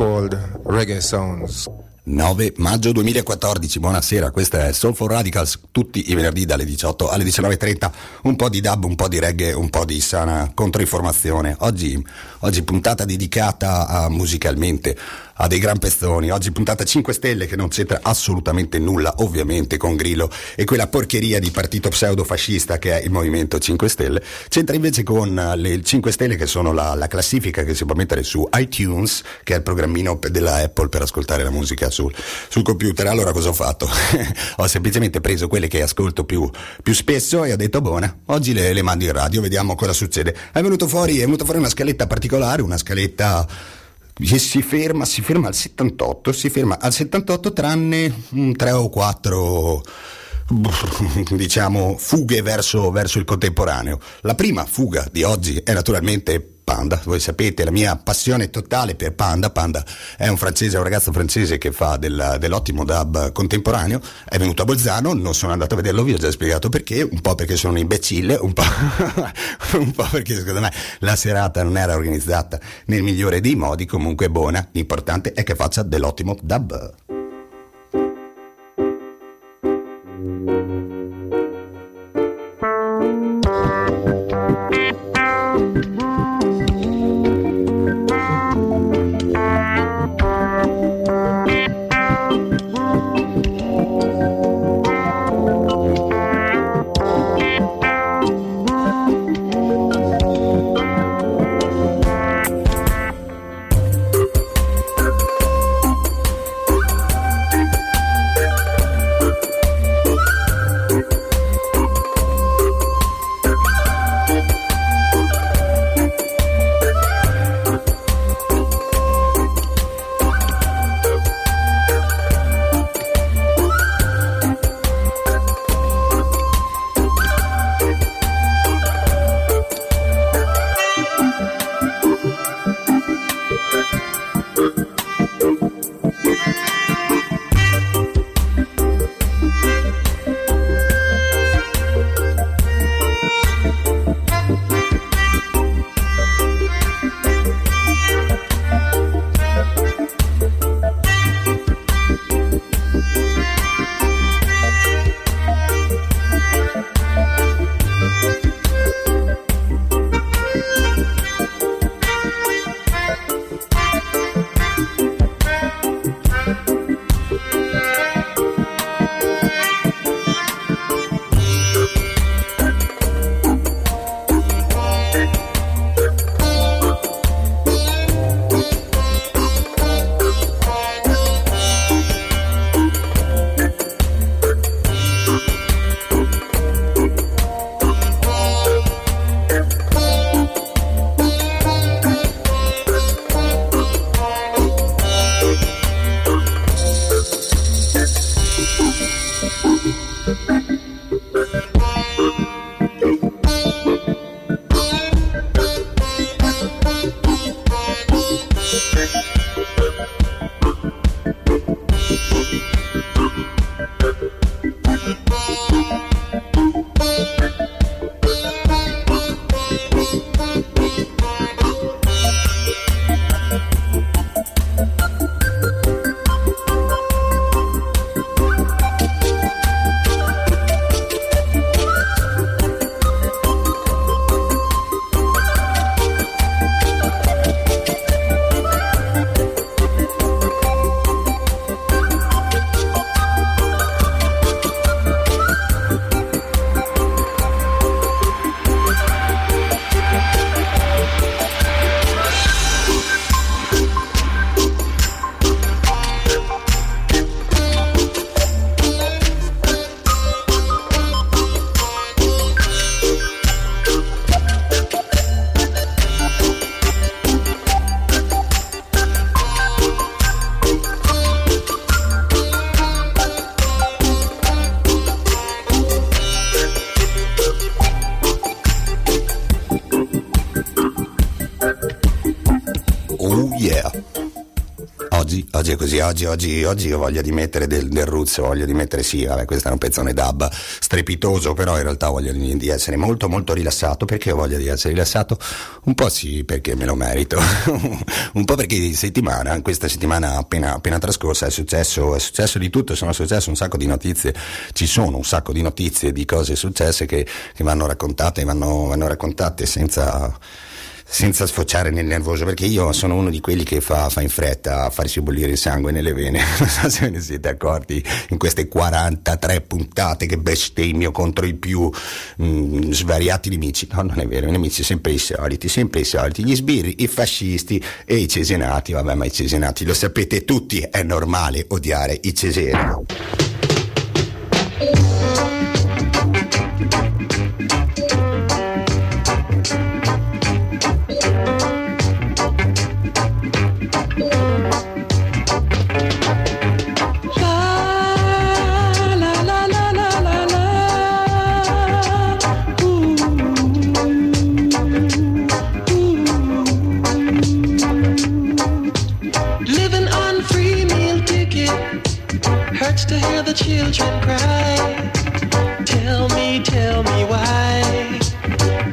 Called Reggae Sounds. 9 maggio 2014, buonasera, questa è Soul for Radicals, tutti i venerdì dalle 18 alle 19.30, un po' di dub, un po' di reggae, un po' di sana controinformazione. Oggi, oggi puntata dedicata a musicalmente a dei gran pestoni. Oggi puntata 5 Stelle che non c'entra assolutamente nulla, ovviamente, con Grillo e quella porcheria di partito pseudo-fascista che è il Movimento 5 Stelle. C'entra invece con eh, le 5 Stelle che sono la, la classifica che si può mettere su iTunes, che è il programmino della Apple per ascoltare la musica sul, sul computer. Allora cosa ho fatto? ho semplicemente preso quelle che ascolto più, più spesso e ho detto buona, oggi le, le mando in radio, vediamo cosa succede. È venuto fuori, è venuta fuori una scaletta particolare, una scaletta si ferma, si ferma al 78, si ferma al 78 tranne 3 o 4 diciamo fughe verso, verso il contemporaneo. La prima fuga di oggi è naturalmente Panda, voi sapete la mia passione totale per Panda, Panda è un francese, un ragazzo francese che fa del, dell'ottimo dub contemporaneo, è venuto a Bolzano, non sono andato a vederlo, vi ho già spiegato perché, un po' perché sono un imbecille, un po', un po' perché secondo me la serata non era organizzata nel migliore dei modi, comunque buona, l'importante è che faccia dell'ottimo dub. Oggi oggi, oggi, ho voglia di mettere del, del roots, ho voglia di mettere sì, vabbè, questo è un pezzone dub strepitoso, però in realtà ho voglia di, di, essere molto molto rilassato, perché ho voglia di essere rilassato? Un po' sì, perché me lo merito, un po' perché settimana, questa settimana appena, appena trascorsa è successo, è successo di tutto, sono successe un sacco di notizie, ci sono un sacco di notizie, di cose successe che, che vanno raccontate, vanno, vanno raccontate senza senza sfociare nel nervoso, perché io sono uno di quelli che fa, fa in fretta a farsi bollire il sangue nelle vene. Non so se ve ne siete accorti in queste 43 puntate che bestemmio contro i più mh, mm, svariati nemici. No, non è vero, i nemici sempre i soliti, sempre i soliti, gli sbirri, i fascisti e i cesenati. Vabbè, ma i cesenati lo sapete tutti, è normale odiare i ceseni. the children cry? Tell me, tell me why.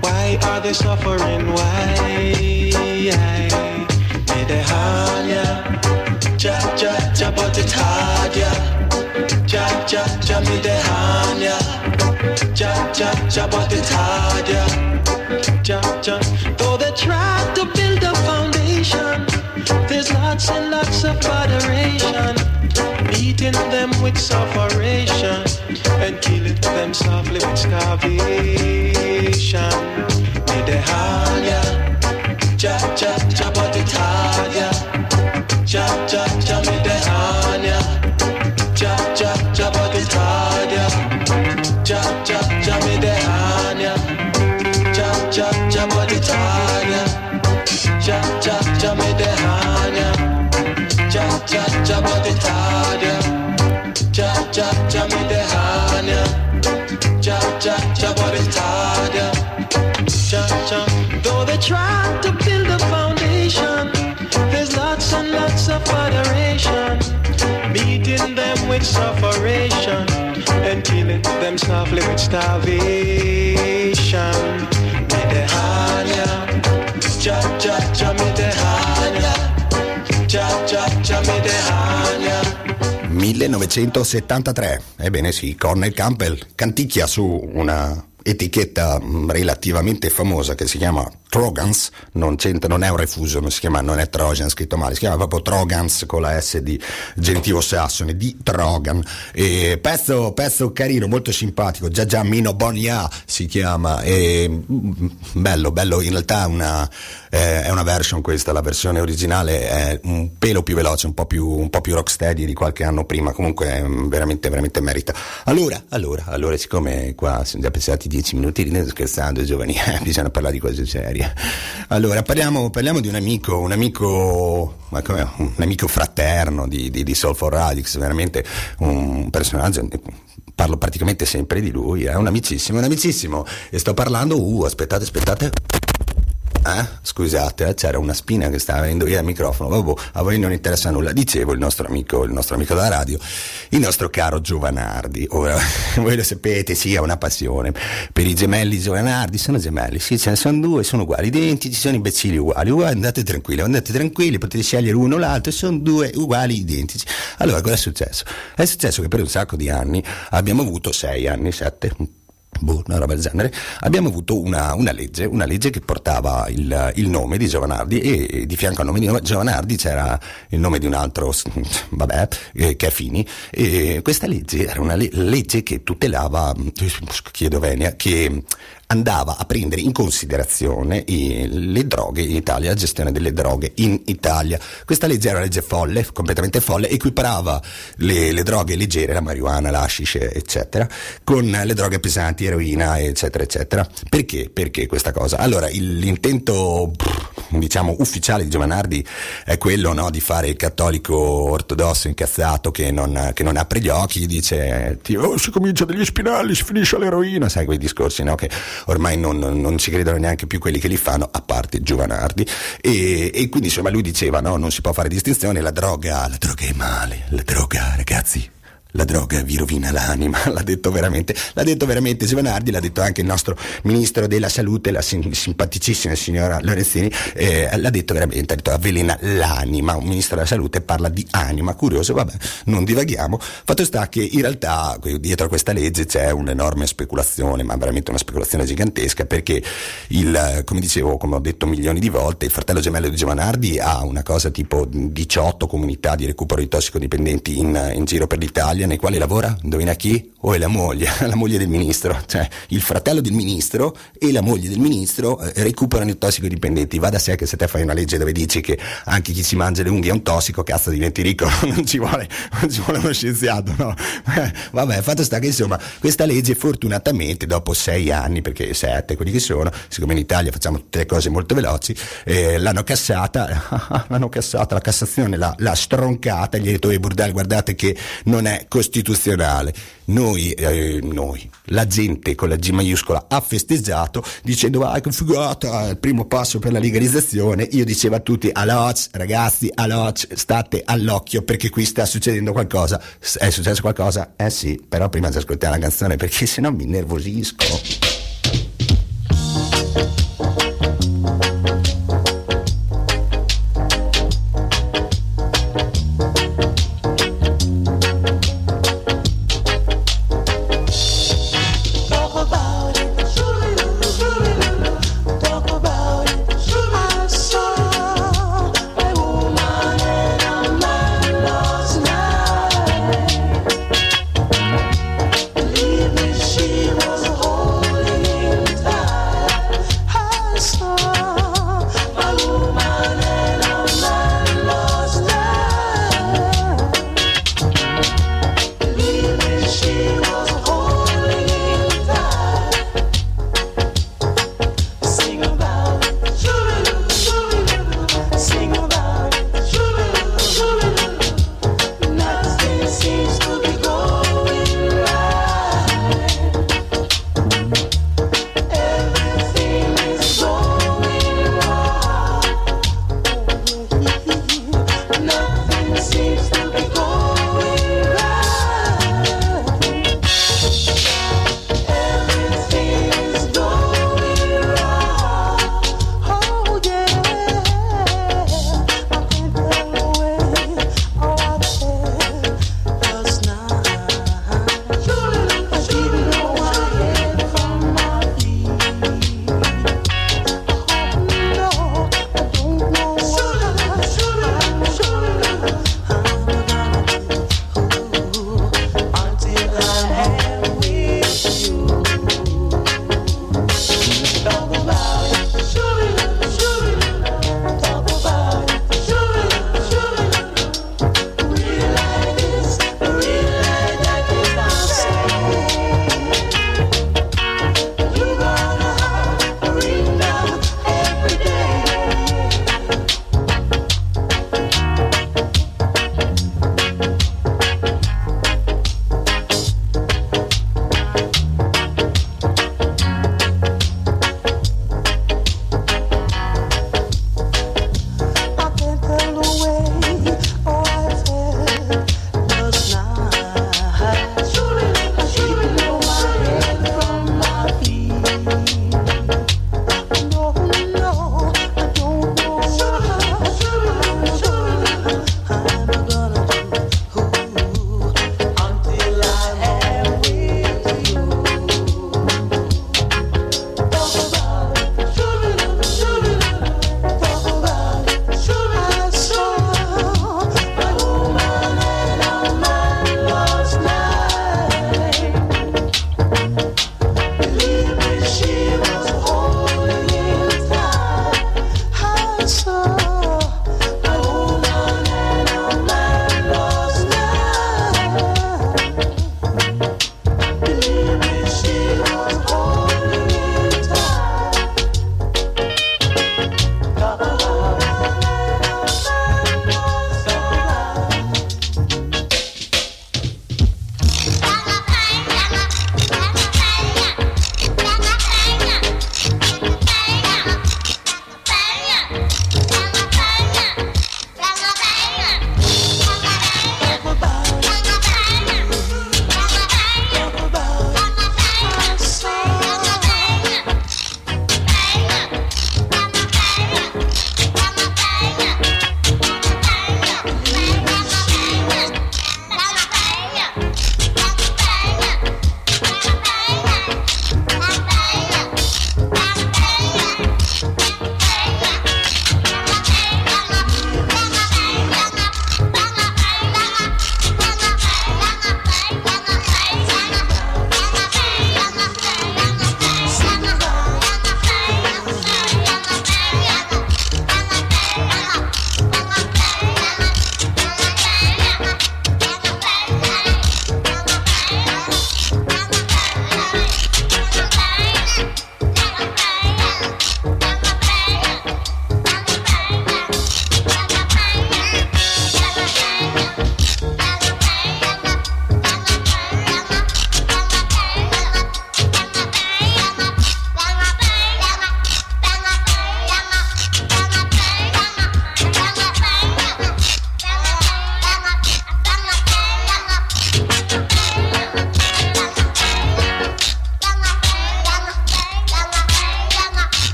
Why are they suffering? beating them with sufferation and killing them softly with starvation. Mediterranea 1973, ebbene sì, Cornel Campbell canticchia su una etichetta mm, relativamente famosa che si chiama Trogans, non, non, è un refuso, non chiama, non è Trojan scritto male, si chiama proprio Trogans con la S di genitivo sassone, di Trogan. E pezzo, pezzo carino, molto simpatico, già già Mino Bonia si chiama, e, mm, bello, bello, in realtà una, eh, è una version questa, la versione originale è un pelo più veloce, un po' più, un po più rocksteady di qualche anno prima, comunque mm, veramente, veramente merita. Allora, allora, allora, siccome qua siamo già passati dieci minuti, scherzando, giovani, bisogna parlare di cose serie. Allora, parliamo, parliamo di un amico, un amico, un amico fraterno di, di, di Soul for Radix, veramente un personaggio parlo praticamente sempre di lui, è un amicissimo, un amicissimo, e sto parlando, uh, aspettate, aspettate. Eh? Scusate, eh, c'era una spina che stava venendo via il microfono. Vabbè, a voi non interessa nulla. Dicevo il nostro amico, il nostro amico della radio, il nostro caro Giovanardi. Ora, voi lo sapete, sì, ha una passione per i gemelli Giovanardi. Sono gemelli, sì, ce ne sono due, sono uguali, identici, sono imbecilli uguali. uguali andate tranquilli, andate tranquilli, potete scegliere uno o l'altro, sono due uguali, identici. Allora, cosa è successo? È successo che per un sacco di anni abbiamo avuto sei anni, sette, boh, una roba del genere, abbiamo avuto una, una, legge, una legge che portava il, il, nome di Giovanardi e di fianco al nome di Giovanardi c'era il nome di un altro, vabbè, eh, che è Fini. E questa legge era una le- legge che tutelava, chiedo venia, che andava a prendere in considerazione le droghe in Italia, la gestione delle droghe in Italia. Questa legge era una legge folle, completamente folle, equiparava le, le droghe leggere, la marijuana, l'ashish, eccetera, con le droghe pesanti, eroina, eccetera, eccetera. Perché? Perché questa cosa? Allora, il, l'intento, diciamo, ufficiale di Giovanardi è quello no, di fare il cattolico ortodosso incazzato che non, che non apre gli occhi, dice, oh, si comincia dagli spinelli, si finisce all'eroina, sai quei discorsi, no? Che ormai non, non, ci credono neanche più quelli che li fanno, a parte Giovanardi. E, e quindi insomma lui diceva no, non si può fare distinzione, la droga, la droga è male, la droga ragazzi la droga vi rovina l'anima, l'ha detto veramente, l'ha detto veramente Giovanardi, l'ha detto anche il nostro ministro della salute, la sim- simpaticissima signora Lorenzini, eh, l'ha detto veramente, ha detto avvelena l'anima, un ministro della salute parla di anima, curioso, vabbè, non divaghiamo, fatto sta che in realtà dietro a questa legge c'è un'enorme speculazione, ma veramente una speculazione gigantesca, perché il, come dicevo, come ho detto milioni di volte, il fratello gemello di Giovanardi ha una cosa tipo 18 comunità di recupero di tossicodipendenti in, in giro per l'Italia, nei quali lavora? Indovina chi? O è la moglie, la moglie del ministro, cioè il fratello del ministro e la moglie del ministro eh, recuperano i tossicodipendenti. Va da sé che se te fai una legge dove dici che anche chi si mangia le unghie è un tossico, cazzo diventi ricco, non ci vuole, non ci vuole uno scienziato, no? Eh, vabbè, fatto sta che insomma questa legge fortunatamente dopo sei anni, perché sette quelli che sono, siccome in Italia facciamo tutte le cose molto veloci, eh, l'hanno cassata, l'hanno cassata, la Cassazione l'ha, l'ha stroncata, gli ha detto, e Burdel guardate che non è costituzionale. Noi, eh, noi, la gente con la G maiuscola ha festeggiato dicendo vai che figata, il primo passo per la legalizzazione. Io dicevo a tutti, all'oc, ragazzi, all'oc, state all'occhio perché qui sta succedendo qualcosa. È successo qualcosa? Eh sì, però prima di ascoltare la canzone perché sennò mi nervosisco.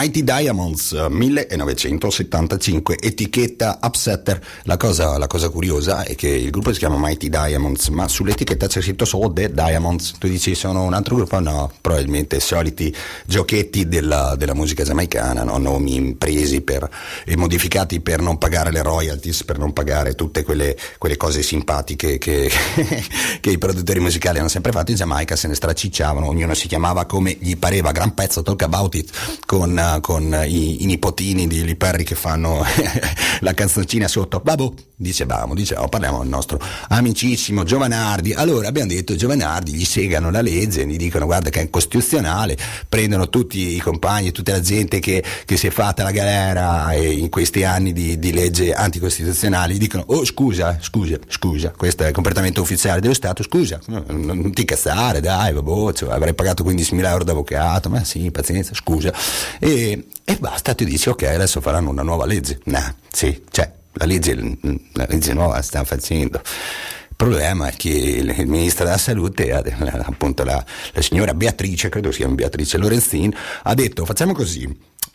Mighty Diamonds 1975, etichetta Upsetter. La cosa, la cosa, curiosa è che il gruppo si chiama Mighty Diamonds, ma sull'etichetta c'è scritto solo The Diamonds. Tu dici sono un altro gruppo? No, probabilmente soliti giochetti della, della musica giamaicana, no? nomi presi per, e modificati per non pagare le royalties, per non pagare tutte quelle, quelle cose simpatiche che, che i produttori musicali hanno sempre fatto. In Giamaica, se ne stracicciavano, ognuno si chiamava come gli pareva, gran pezzo Talk About It con, con i, i, nipotini di Lee Perry che fanno la canzoncina sotto, babbo, dicevamo, dicevamo, parliamo del nostro amicissimo Giovanardi, allora abbiamo detto Giovanardi, gli segano la legge, gli dicono guarda che è incostituzionale, prendono tutti i compagni, tutta la gente che, che si è fatta la galera in questi anni di, di legge anticostituzionale, gli dicono oh scusa, scusa, scusa, questo è il comportamento ufficiale dello Stato, scusa, non, non ti cazzare, dai, vabbè, cioè, avrei pagato 15.000 euro d'avvocato, ma sì, pazienza, scusa. E, e basta, ti dici ok, adesso faranno una nuova legge. No, sì, cioè, la legge, la legge nuova stiamo facendo. Problema è che il, il ministro della salute, appunto la, la, signora Beatrice, credo sia Beatrice Lorenzin, ha detto facciamo così,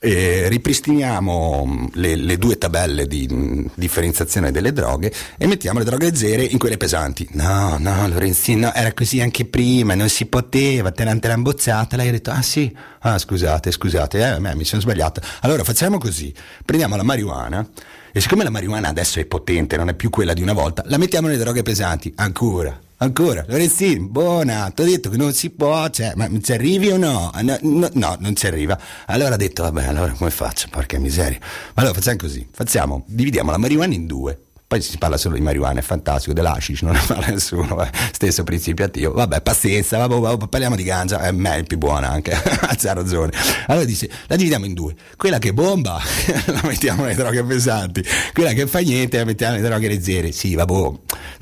eh, ripristiniamo mm, le, le, due tabelle di mh, mm, differenziazione delle droghe e mettiamo le droghe leggere in quelle pesanti. No, no, Lorenzino, era così anche prima, non si poteva, te l'hanno bozzata. Lei ha detto, ah sì, ah scusate, scusate, eh, mi sono sbagliata. Allora facciamo così, prendiamo la marijuana e siccome la marijuana adesso è potente, non è più quella di una volta, la mettiamo nelle droghe pesanti, ancora. Ancora, Lorenzini, buona, ti ho detto che non si può, cioè, ma ci arrivi o no? No, no? no, non ci arriva. Allora ha detto, vabbè, allora come faccio? Porca miseria. Allora facciamo così, facciamo, dividiamo la marijuana in due. Poi si parla solo di marijuana, è fantastico, dell'ashish non ne parla nessuno, eh. stesso principio attivo. Vabbè, pazienza, vabbè, vabbè, parliamo di ganja, è meglio, più buona anche, c'ha ragione. Allora dice, la dividiamo in due. Quella che bomba, la mettiamo nelle droghe pesanti. Quella che fa niente, la mettiamo nelle droghe leggere. Sì, vabbè,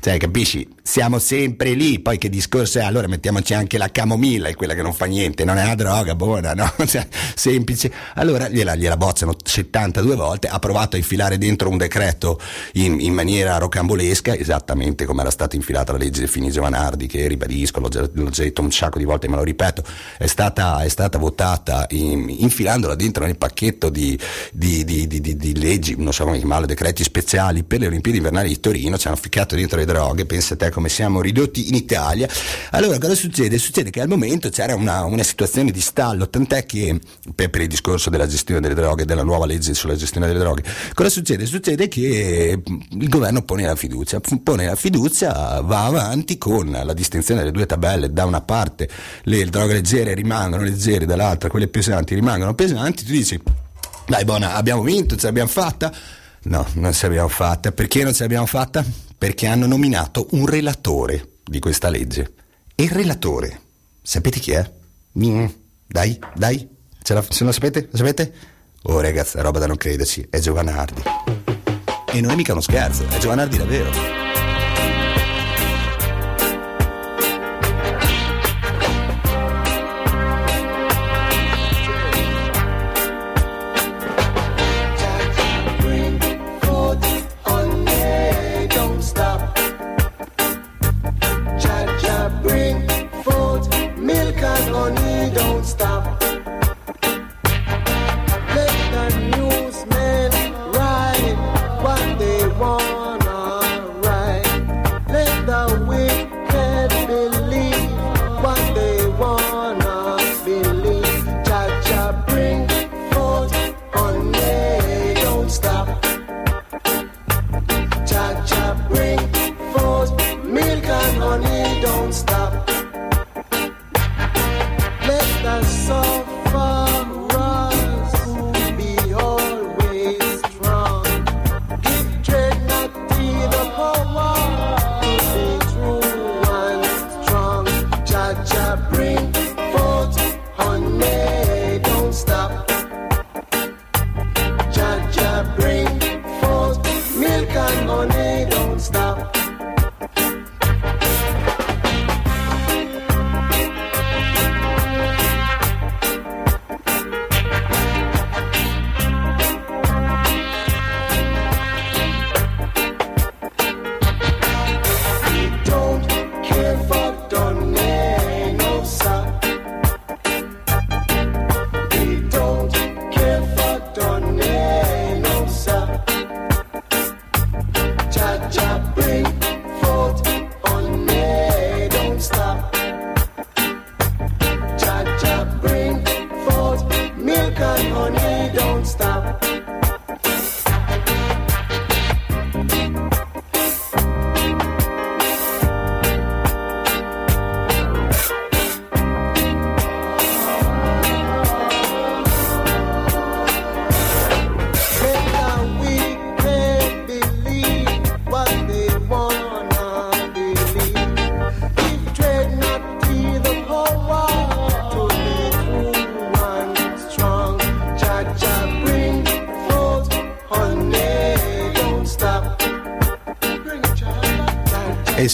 cioè, capisci? Siamo sempre lì. Poi che discorso è? Allora mettiamoci anche la camomilla, è quella che non fa niente, non è una droga buona, no? Cioè, semplice. Allora gliela, gliela bozzano 72 volte, ha provato a infilare dentro un decreto in, in maniera rocambolesca, esattamente come era stata infilata la legge Fini Giovanardi, che ribadisco, l'ho già, l'ho già, detto un sacco di volte, ma lo ripeto, è stata, è stata votata in, infilandola dentro nel pacchetto di, di, di, di, leggi, non so come chiamarlo, decreti speciali per le Olimpiadi invernali di Torino, ci hanno ficcato dentro le droghe, pensa te come siamo ridotti in Italia. Allora cosa succede? Succede che al momento c'era una, una situazione di stallo, tant'è che per, per, il discorso della gestione delle droghe, della nuova legge sulla gestione delle droghe, cosa succede? Succede che il governo pone la fiducia, pone la fiducia, va avanti con la distinzione delle due tabelle, da una parte le droghe leggere rimangono leggere, dall'altra quelle pesanti rimangono pesanti, tu dici dai buona, abbiamo vinto, ce l'abbiamo fatta? No, non ce l'abbiamo fatta. Perché non ce l'abbiamo fatta? Perché hanno nominato un relatore di questa legge. E il relatore, sapete chi è? Dai, dai, ce, la, se lo sapete? Lo sapete? Oh ragazzi, roba da non crederci, è Giovanardi. E non è mica uno scherzo, è Giovanardi davvero.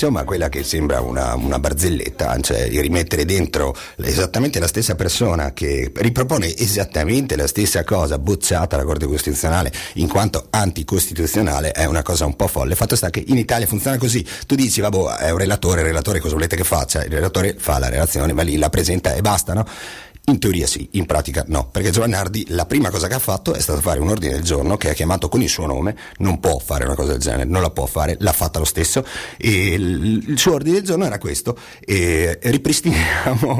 Insomma quella che sembra una, una barzelletta, cioè rimettere dentro esattamente la stessa persona che ripropone esattamente la stessa cosa bocciata alla Corte Costituzionale in quanto anticostituzionale è una cosa un po' folle. Fatto sta che in Italia funziona così, tu dici vabbè è un relatore, il relatore cosa volete che faccia? Il relatore fa la relazione, va lì, la presenta e basta, no? In teoria sì, in pratica no, perché Giovannardi la prima cosa che ha fatto è stato fare un ordine del giorno che ha chiamato con il suo nome, non può fare una cosa del genere, non la può fare, l'ha fatta lo stesso. E il suo ordine del giorno era questo, e ripristiniamo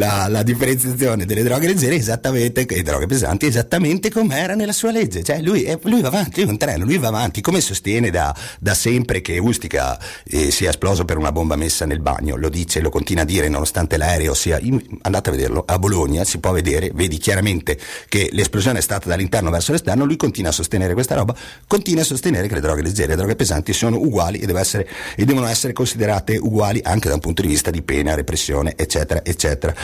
la, la differenziazione delle droghe leggere esattamente, e droghe pesanti esattamente come era nella sua legge, cioè lui, lui va avanti, lui è un treno, lui va avanti, come sostiene da, da sempre che Ustica eh, sia esploso per una bomba messa nel bagno, lo dice, lo continua a dire nonostante l'aereo sia, andate a vederlo, a Bologna Bologna si può vedere, vedi chiaramente che l'esplosione è stata dall'interno verso l'esterno, lui continua a sostenere questa roba, continua a sostenere che le droghe leggere e le droghe pesanti sono uguali e, essere, e devono essere considerate uguali anche da un punto di vista di pena, repressione, eccetera, eccetera.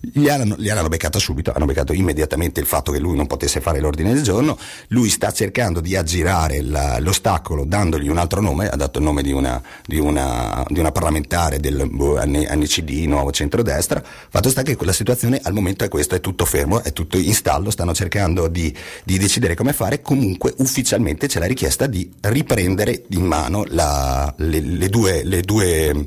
Gli hanno, beccata subito, hanno beccato immediatamente il fatto che lui non potesse fare l'ordine del giorno, lui sta cercando di aggirare la, l'ostacolo dandogli un altro nome, ha dato il nome di una, di una, di una parlamentare del boh, NCD, Nuovo Centrodestra, fatto sta che quella situazione al momento è questo, è tutto fermo, è tutto in stallo, stanno cercando di, di decidere come fare, comunque ufficialmente c'è la richiesta di riprendere in mano la, le, le due, le due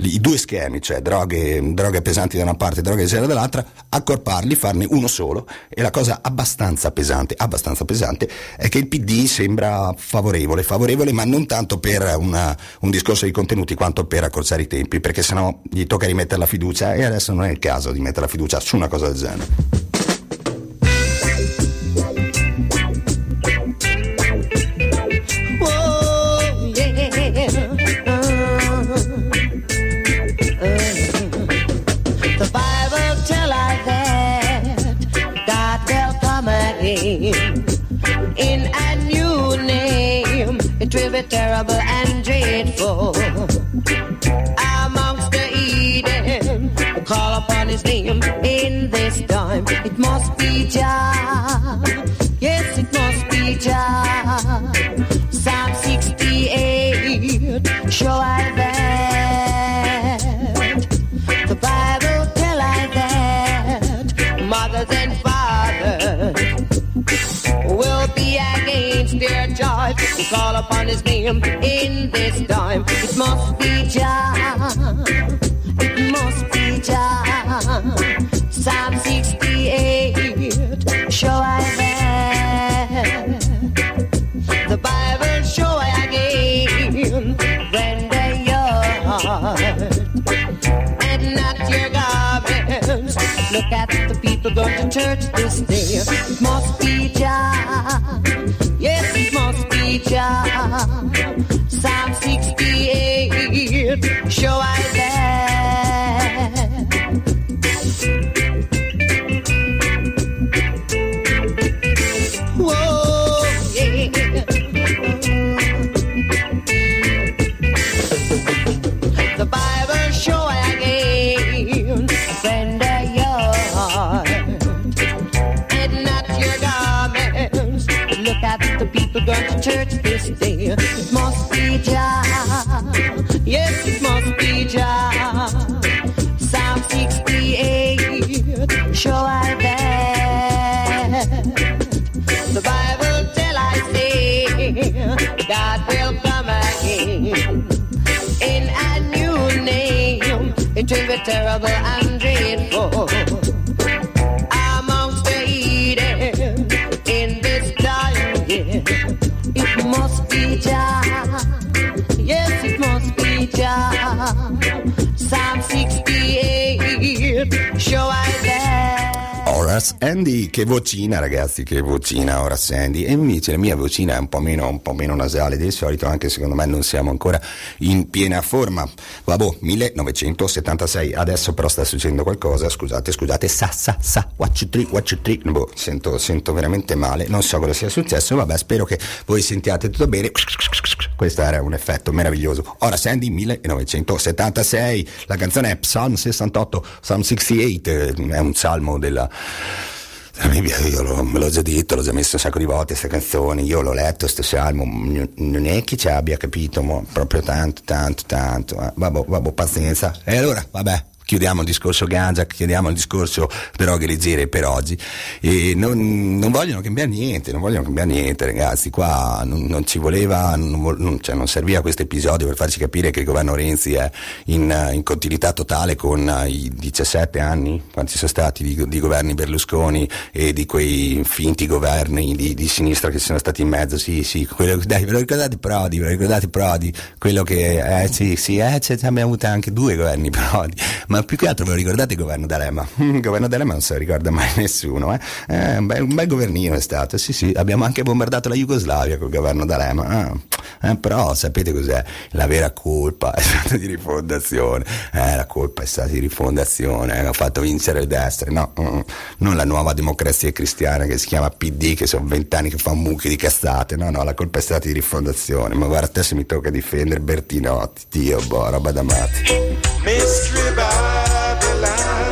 i due schemi, cioè droghe, droghe pesanti da una parte e droghe leggere dall'altra, accorparli, farne uno solo e la cosa abbastanza pesante, abbastanza pesante è che il PD sembra favorevole, favorevole ma non tanto per una, un discorso di contenuti quanto per accorciare i tempi, perché sennò gli tocca rimettere la fiducia e adesso non è il caso di mettere la fiducia su una cosa del genere. Jah. Yes, it must be Jah. Psalm 68, show I that. The Bible tell I that. Mothers and fathers will be against their joy. Call upon his name in this time. It must be Jah. Church Yes, Andy, che vocina ragazzi, che vocina. Horace Andy. E invece la mia vocina è un po' meno, un po meno nasale del solito, anche secondo me non siamo ancora in piena forma. Vabbè, 1976, adesso però sta succedendo qualcosa, scusate, scusate, sa, sa, sa, you three, boh, sento, sento veramente male, non so cosa sia successo, vabbè, spero che voi sentiate tutto bene, questo era un effetto meraviglioso. Horace Andy, 1976, la canzone è Psalm 68, Psalm 68, è un salmo della Io lo- me l'ho già detto, l'ho già messo un sacco di volte questa canzone, io l'ho letto questo salmo, non è che ci abbia capito, mo, proprio tanto, tanto, tanto, eh. vabbè, vabbè, pazienza. E allora, vabbè, chiudiamo il discorso Ganja, chiudiamo il discorso droghe leggere per oggi. E non, non vogliono cambiare niente, non vogliono cambiare niente ragazzi, qua non, non ci voleva, non, cioè non serviva questo episodio per farci capire che il governo Renzi è in, in continuità totale con i 17 anni, quanti sono stati di, di governi Berlusconi e di quei finti governi di, di sinistra che sono stati in mezzo, sì sì, quello, dai ve lo ricordate Prodi, ve lo ricordate Prodi, quello che, eh sì sì, eh, abbiamo avuto anche due governi Prodi, ma più che altro ve lo ricordate il governo D'Alema? Il governo D'Alema non se lo ricorda mai nessuno, eh? Eh, un, bel, un bel governino è stato, sì sì, abbiamo anche bombardato la Jugoslavia col governo D'Alema, ah, eh, però sapete cos'è? La vera colpa è stata di rifondazione, eh, la colpa è stata di rifondazione, eh, ha fatto vincere le destre, no, mm, non la nuova democrazia cristiana che si chiama PD, che sono vent'anni che fa un mucchio di cazzate, no no, la colpa è stata di rifondazione, ma guarda se mi tocca difendere Bertinotti, Dio, boh, roba da matti. Mystery Babylon.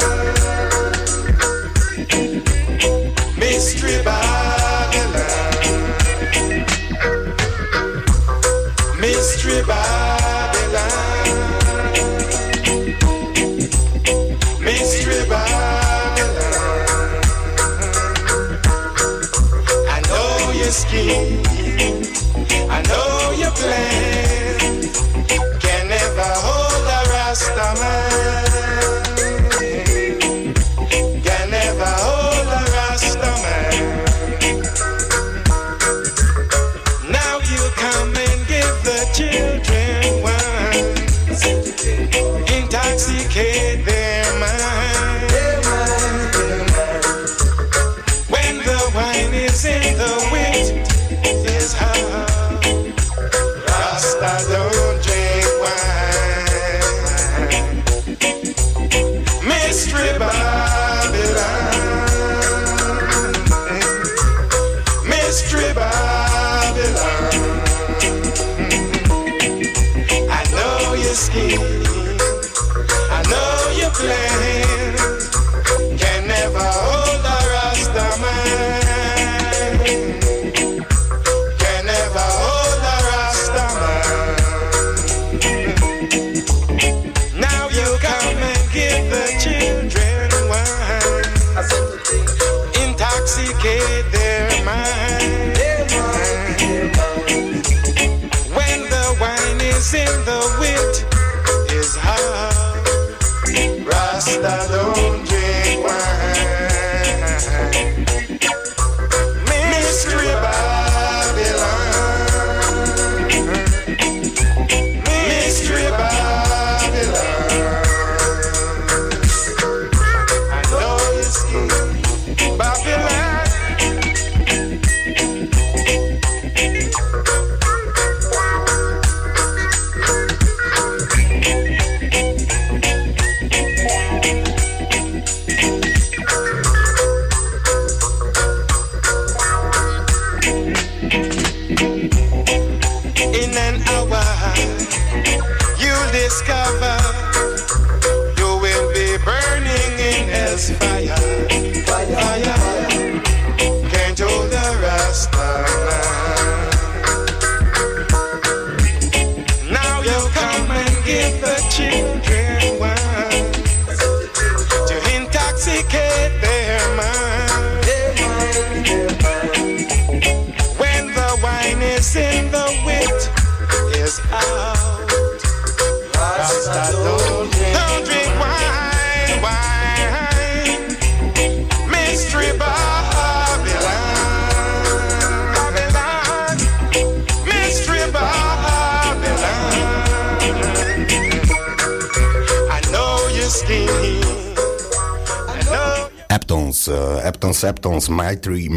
Know. Eptons, uh, Eptons, Eptons, Maitri,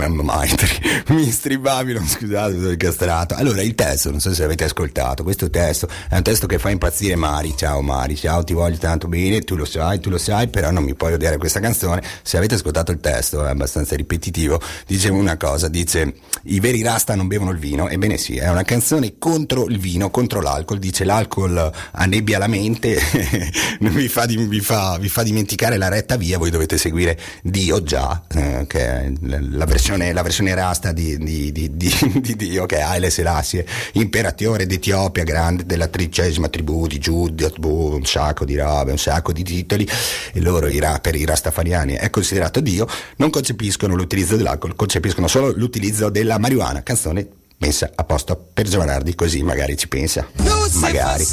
Mistri Babylon, scusate, sono incastrato. Allora, il testo, non so se avete ascoltato, questo testo è un testo che fa impazzire Mari, ciao Mari, ciao, ti voglio tanto bene, tu lo sai, tu lo sai, però non mi puoi odiare questa canzone. Se avete ascoltato il testo, è abbastanza ripetitivo, dice una cosa, dice, i veri rasta non bevono il vino, ebbene sì, è una canzone contro il vino, contro l'alcol, dice l'alcol annebbia la mente, vi fa, di- vi fa- vi fa dimenticare la retta via, voi dovete seguire Dio già, eh, che è la versione, la versione rasta di, di, di, di, Dio, che è Haile Selassie, imperatore d'Etiopia, grande della tredicesima tribù di Giudiot, un sacco di robe, un sacco di titoli, e loro, i rapper, i rastafariani, è considerato Dio, non concepiscono l'utilizzo dell'alcol, concepiscono solo l'utilizzo della marijuana, canzone messa a posto per Giovanardi, così magari ci pensa. Magari.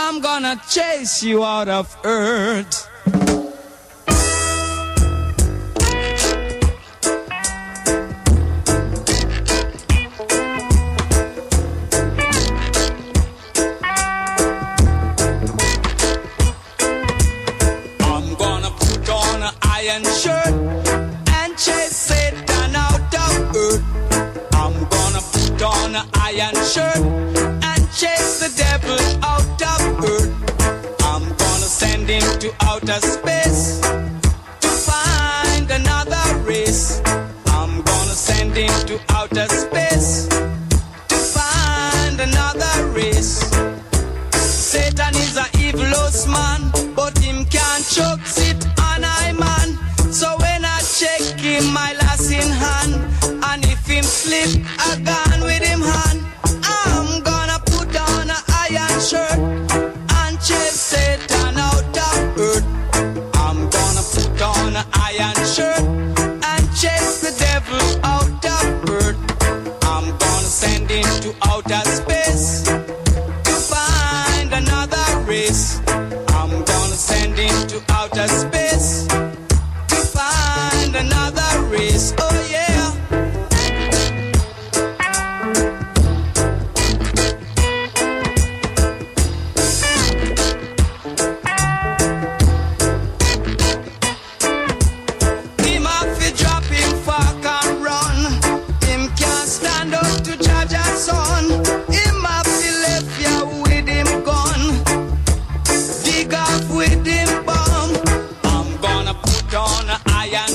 I'm gonna chase you out of earth. An iron shirt and chase the devil out of earth. I'm gonna send him to outer space to find another race. I'm gonna send him to outer space to find another race. Satan is a evilous man, but him can't choke sit on I man. So when I check him, my last in hand, and if him slip, gone an iron shirt and chase the devil out of earth. I'm gonna send him to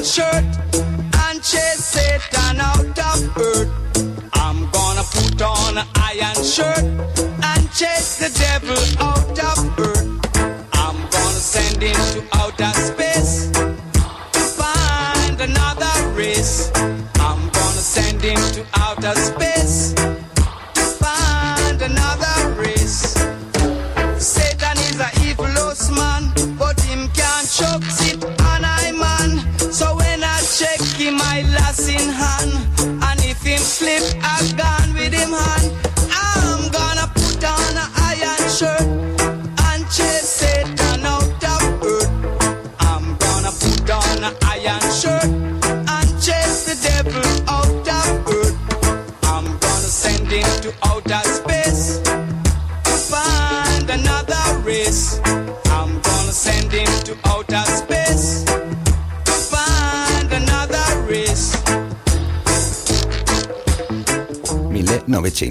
shirt and chase Satan out of earth. I'm gonna put on an iron shirt and chase the devil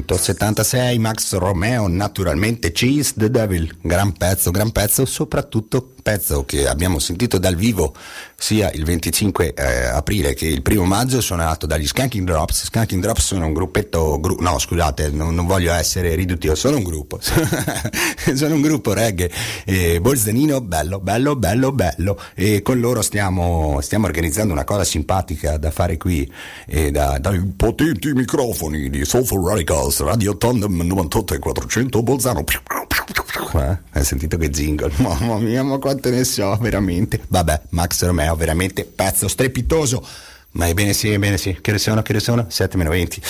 1976 Max Romeo naturalmente Cheese the Devil. Gran pezzo gran pezzo soprattutto pezzo che abbiamo sentito dal vivo sia il 25 eh, aprile che il primo maggio suonato dagli Skanking Drops. Skanking Drops sono un gruppetto gru- no scusate non, non voglio essere riduttivo sono un gruppo. Sono un gruppo reggae. Eh, Bolzanino bello bello bello bello. E con loro stiamo, stiamo organizzando una cosa simpatica da fare qui eh, da, dai potenti microfoni di Soulful Radicals Radio Tandem 98 e 400 Bolzano eh? Hai sentito che jingle? Mamma mia, ma quante ne so, veramente. Vabbè, Max Romeo, veramente pezzo strepitoso. Ma ebbene sì, ebbene sì. Che ore sono? Che ore sono? 7 meno 20.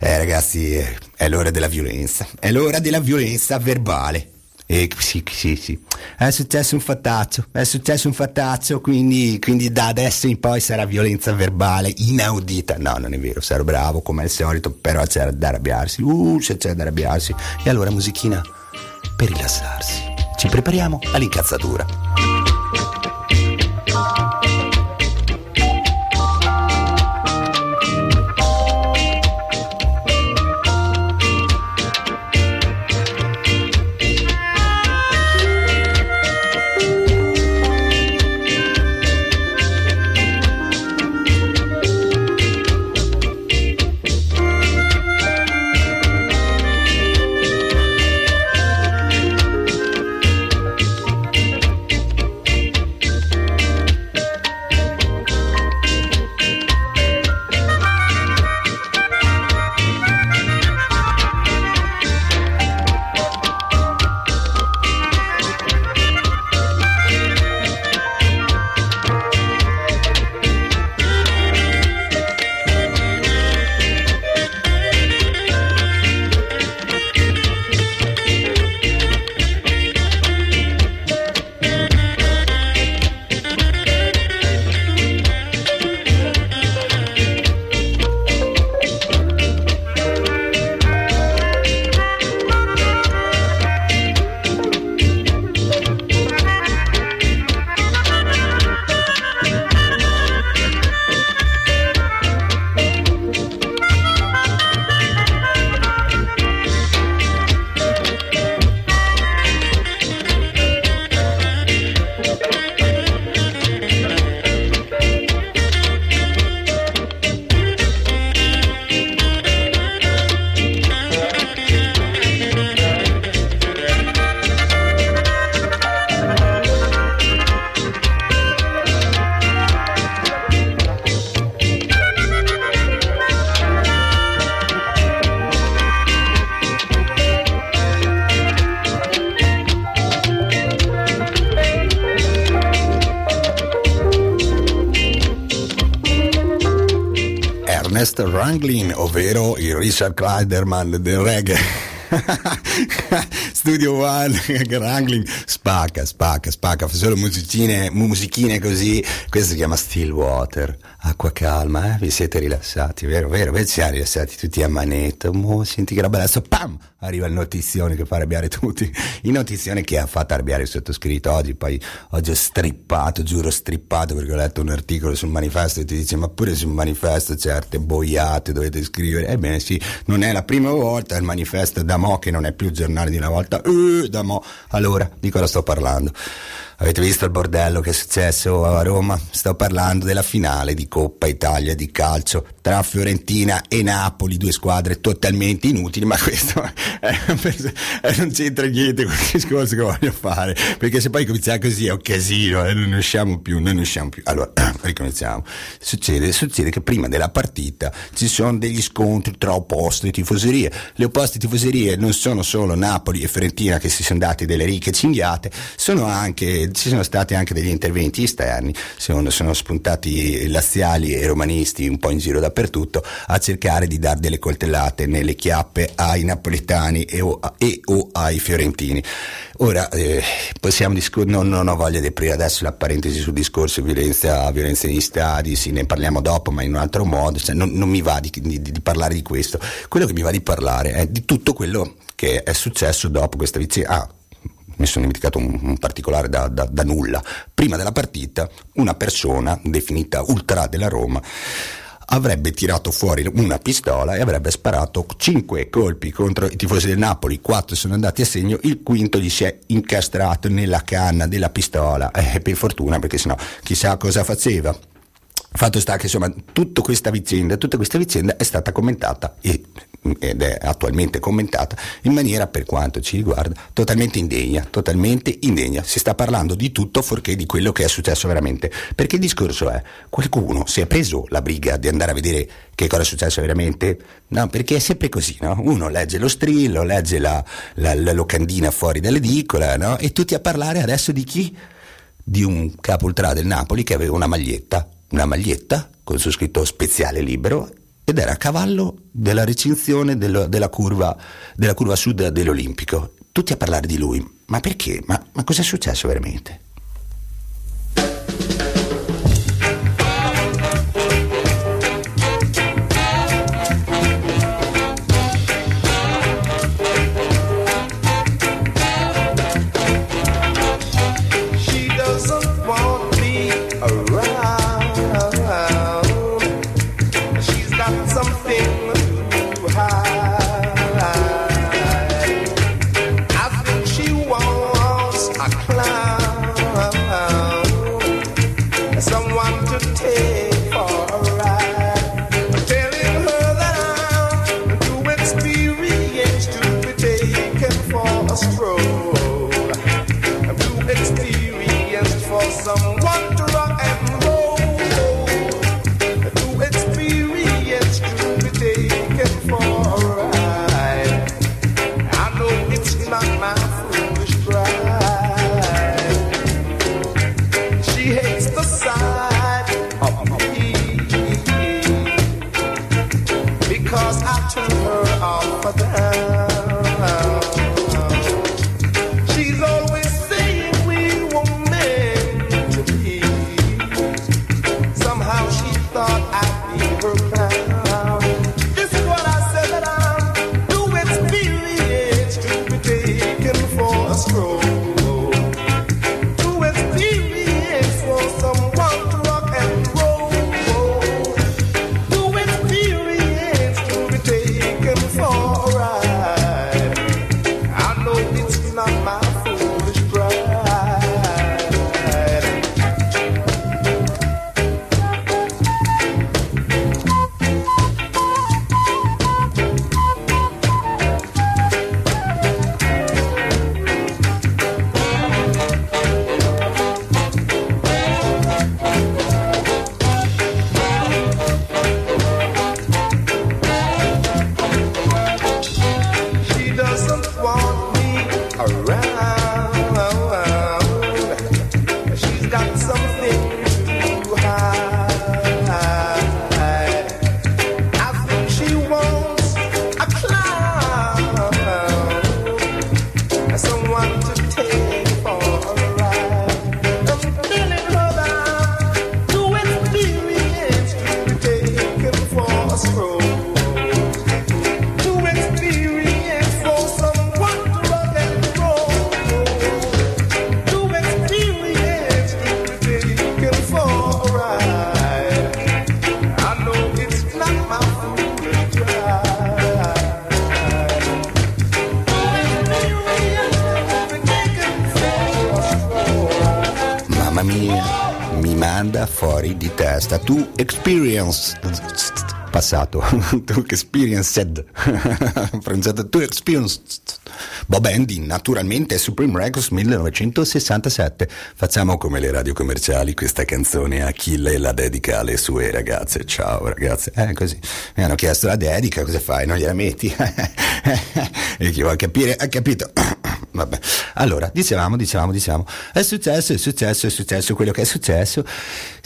Eh ragazzi, è l'ora della violenza. È l'ora della violenza verbale. E sì, sì, sì. È successo un fattaccio, è successo un fattaccio, quindi, quindi da adesso in poi sarà violenza verbale inaudita. No, non è vero, sarò bravo come al solito, però c'è da arrabbiarsi. Uh, se c'è da arrabbiarsi. E allora musichina per rilassarsi. Ci prepariamo all'incazzatura. Richard Kleiderman del reggae. Studio One, Wrangling, spacca, spacca, spacca, fa solo musicine, musichine così. Questo si chiama Stillwater, acqua calma, eh? vi siete rilassati, vero, vero, vi siamo rilassati tutti a manetta, mo, senti che roba adesso, pam, arriva il notizione che fa arrabbiare tutti, il notizione che ha fatto arrabbiare il sottoscritto oggi, poi oggi ho strippato, giuro strippato perché ho letto un articolo sul manifesto e ti dice ma pure sul manifesto certe boiate dovete scrivere, ebbene sì, non è la prima volta, il manifesto da mo che non è più il giornale di una volta, eh, da mo, allora di cosa sto parlando? Avete visto il bordello che è successo a Roma? Sto parlando della finale di Coppa Italia di calcio tra Fiorentina e Napoli, due squadre totalmente inutili, ma questo è, non c'entra niente con il discorso che voglio fare, perché se poi cominciamo così è un casino, eh, non usciamo più, non usciamo più. Allora, ricominciamo. Succede, succede che prima della partita ci sono degli scontri tra opposte tifoserie. Le opposte tifoserie non sono solo Napoli e Fiorentina che si sono dati delle ricche cinghiate, sono anche ci sono stati anche degli interventi esterni, sono, sono spuntati laziali e romanisti un po' in giro dappertutto a cercare di dare delle coltellate nelle chiappe ai napoletani e o, e o ai fiorentini. Ora, eh, possiamo discutere, non, non, ho voglia di aprire adesso la parentesi sul discorso violenza, violenza negli stadi, sì, ne parliamo dopo, ma in un altro modo, cioè, non, non, mi va di, di, di, parlare di questo. Quello che mi va di parlare è di tutto quello che è successo dopo questa vicenda. Ah, mi sono dimenticato un, un particolare da, da, da nulla. Prima della partita, una persona definita ultra della Roma avrebbe tirato fuori una pistola e avrebbe sparato 5 colpi contro i tifosi del Napoli, 4 sono andati a segno, il quinto gli si è incastrato nella canna della pistola, eh, per fortuna perché sennò chissà cosa faceva. Fatto sta che insomma tutta questa vicenda, tutta questa vicenda è stata commentata e, ed è attualmente commentata in maniera per quanto ci riguarda totalmente indegna, totalmente indegna. Si sta parlando di tutto fuorché di quello che è successo veramente. Perché il discorso è qualcuno si è preso la briga di andare a vedere che cosa è successo veramente? No, perché è sempre così, no? Uno legge lo strillo, legge la, la, la locandina fuori dall'edicola, no? E tutti a parlare adesso di chi? Di un capo ultra del Napoli che aveva una maglietta una maglietta con su scritto speciale libero ed era a cavallo della recinzione dello, della, curva, della curva sud dell'Olimpico. Tutti a parlare di lui. Ma perché? Ma, ma cosa successo veramente? Passato, tu experienced, pronunciato tu experience. Bob Andy, naturalmente Supreme Records 1967. Facciamo come le radio commerciali, questa canzone Achille la dedica alle sue ragazze. Ciao ragazze, eh così. Mi hanno chiesto la dedica, cosa fai? Non gliela metti? e chi vuole capire ha capito. Vabbè. Allora, dicevamo, dicevamo, dicevamo, è successo, è successo, è successo quello che è successo.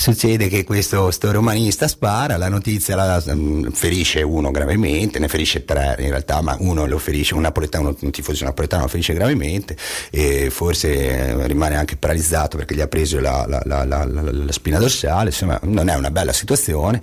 Succede che questo sto romanista spara, la notizia la mm, ferisce uno gravemente, ne ferisce tre in realtà, ma uno lo ferisce, un napoletano, un tifoso napoletano lo ferisce gravemente e forse eh, rimane anche paralizzato perché gli ha preso la, la, la, spina dorsale, insomma non è una bella situazione.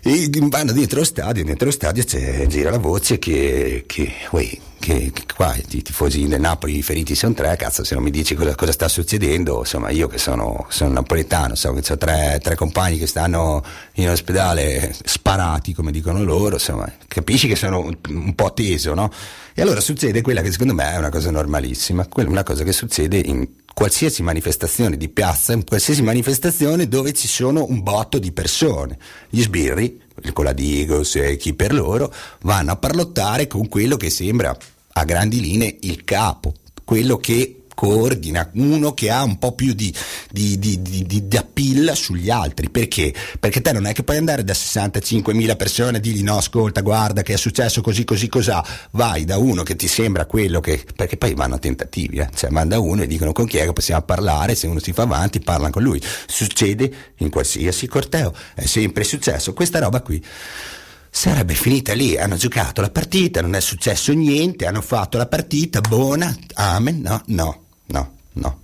E vanno dentro lo stadio, dentro lo stadio gira la voce che, che, uè, che, che qua i tifosi del Napoli feriti sono tre, cazzo se non mi dici cosa, cosa sta succedendo, insomma io che sono, sono napoletano, so che ho tre, tre, compagni che stanno in ospedale sparati come dicono loro, insomma capisci che sono un, un po' teso, no? E allora succede quella che secondo me è una cosa normalissima, quella, una cosa che succede in qualsiasi manifestazione di piazza, in qualsiasi manifestazione dove ci sono un botto di persone. Gli sbirri, il Coladigos e chi per loro, vanno a parlottare con quello che sembra a grandi linee il capo, quello che coordina, uno che ha un po' più di, di, di, di, di appeal sugli altri. Perché? Perché te non è che puoi andare da 65.000 persone e dirgli no, ascolta, guarda che è successo così, così, cos'ha. Vai da uno che ti sembra quello che... perché poi vanno a tentativi, eh? cioè vanno da uno e dicono con chi è che possiamo parlare, se uno si fa avanti parlano con lui. Succede in qualsiasi corteo, è sempre successo questa roba qui sarebbe finita lì, hanno giocato la partita, non è successo niente, hanno fatto la partita, buona, amen, no, no, no, no.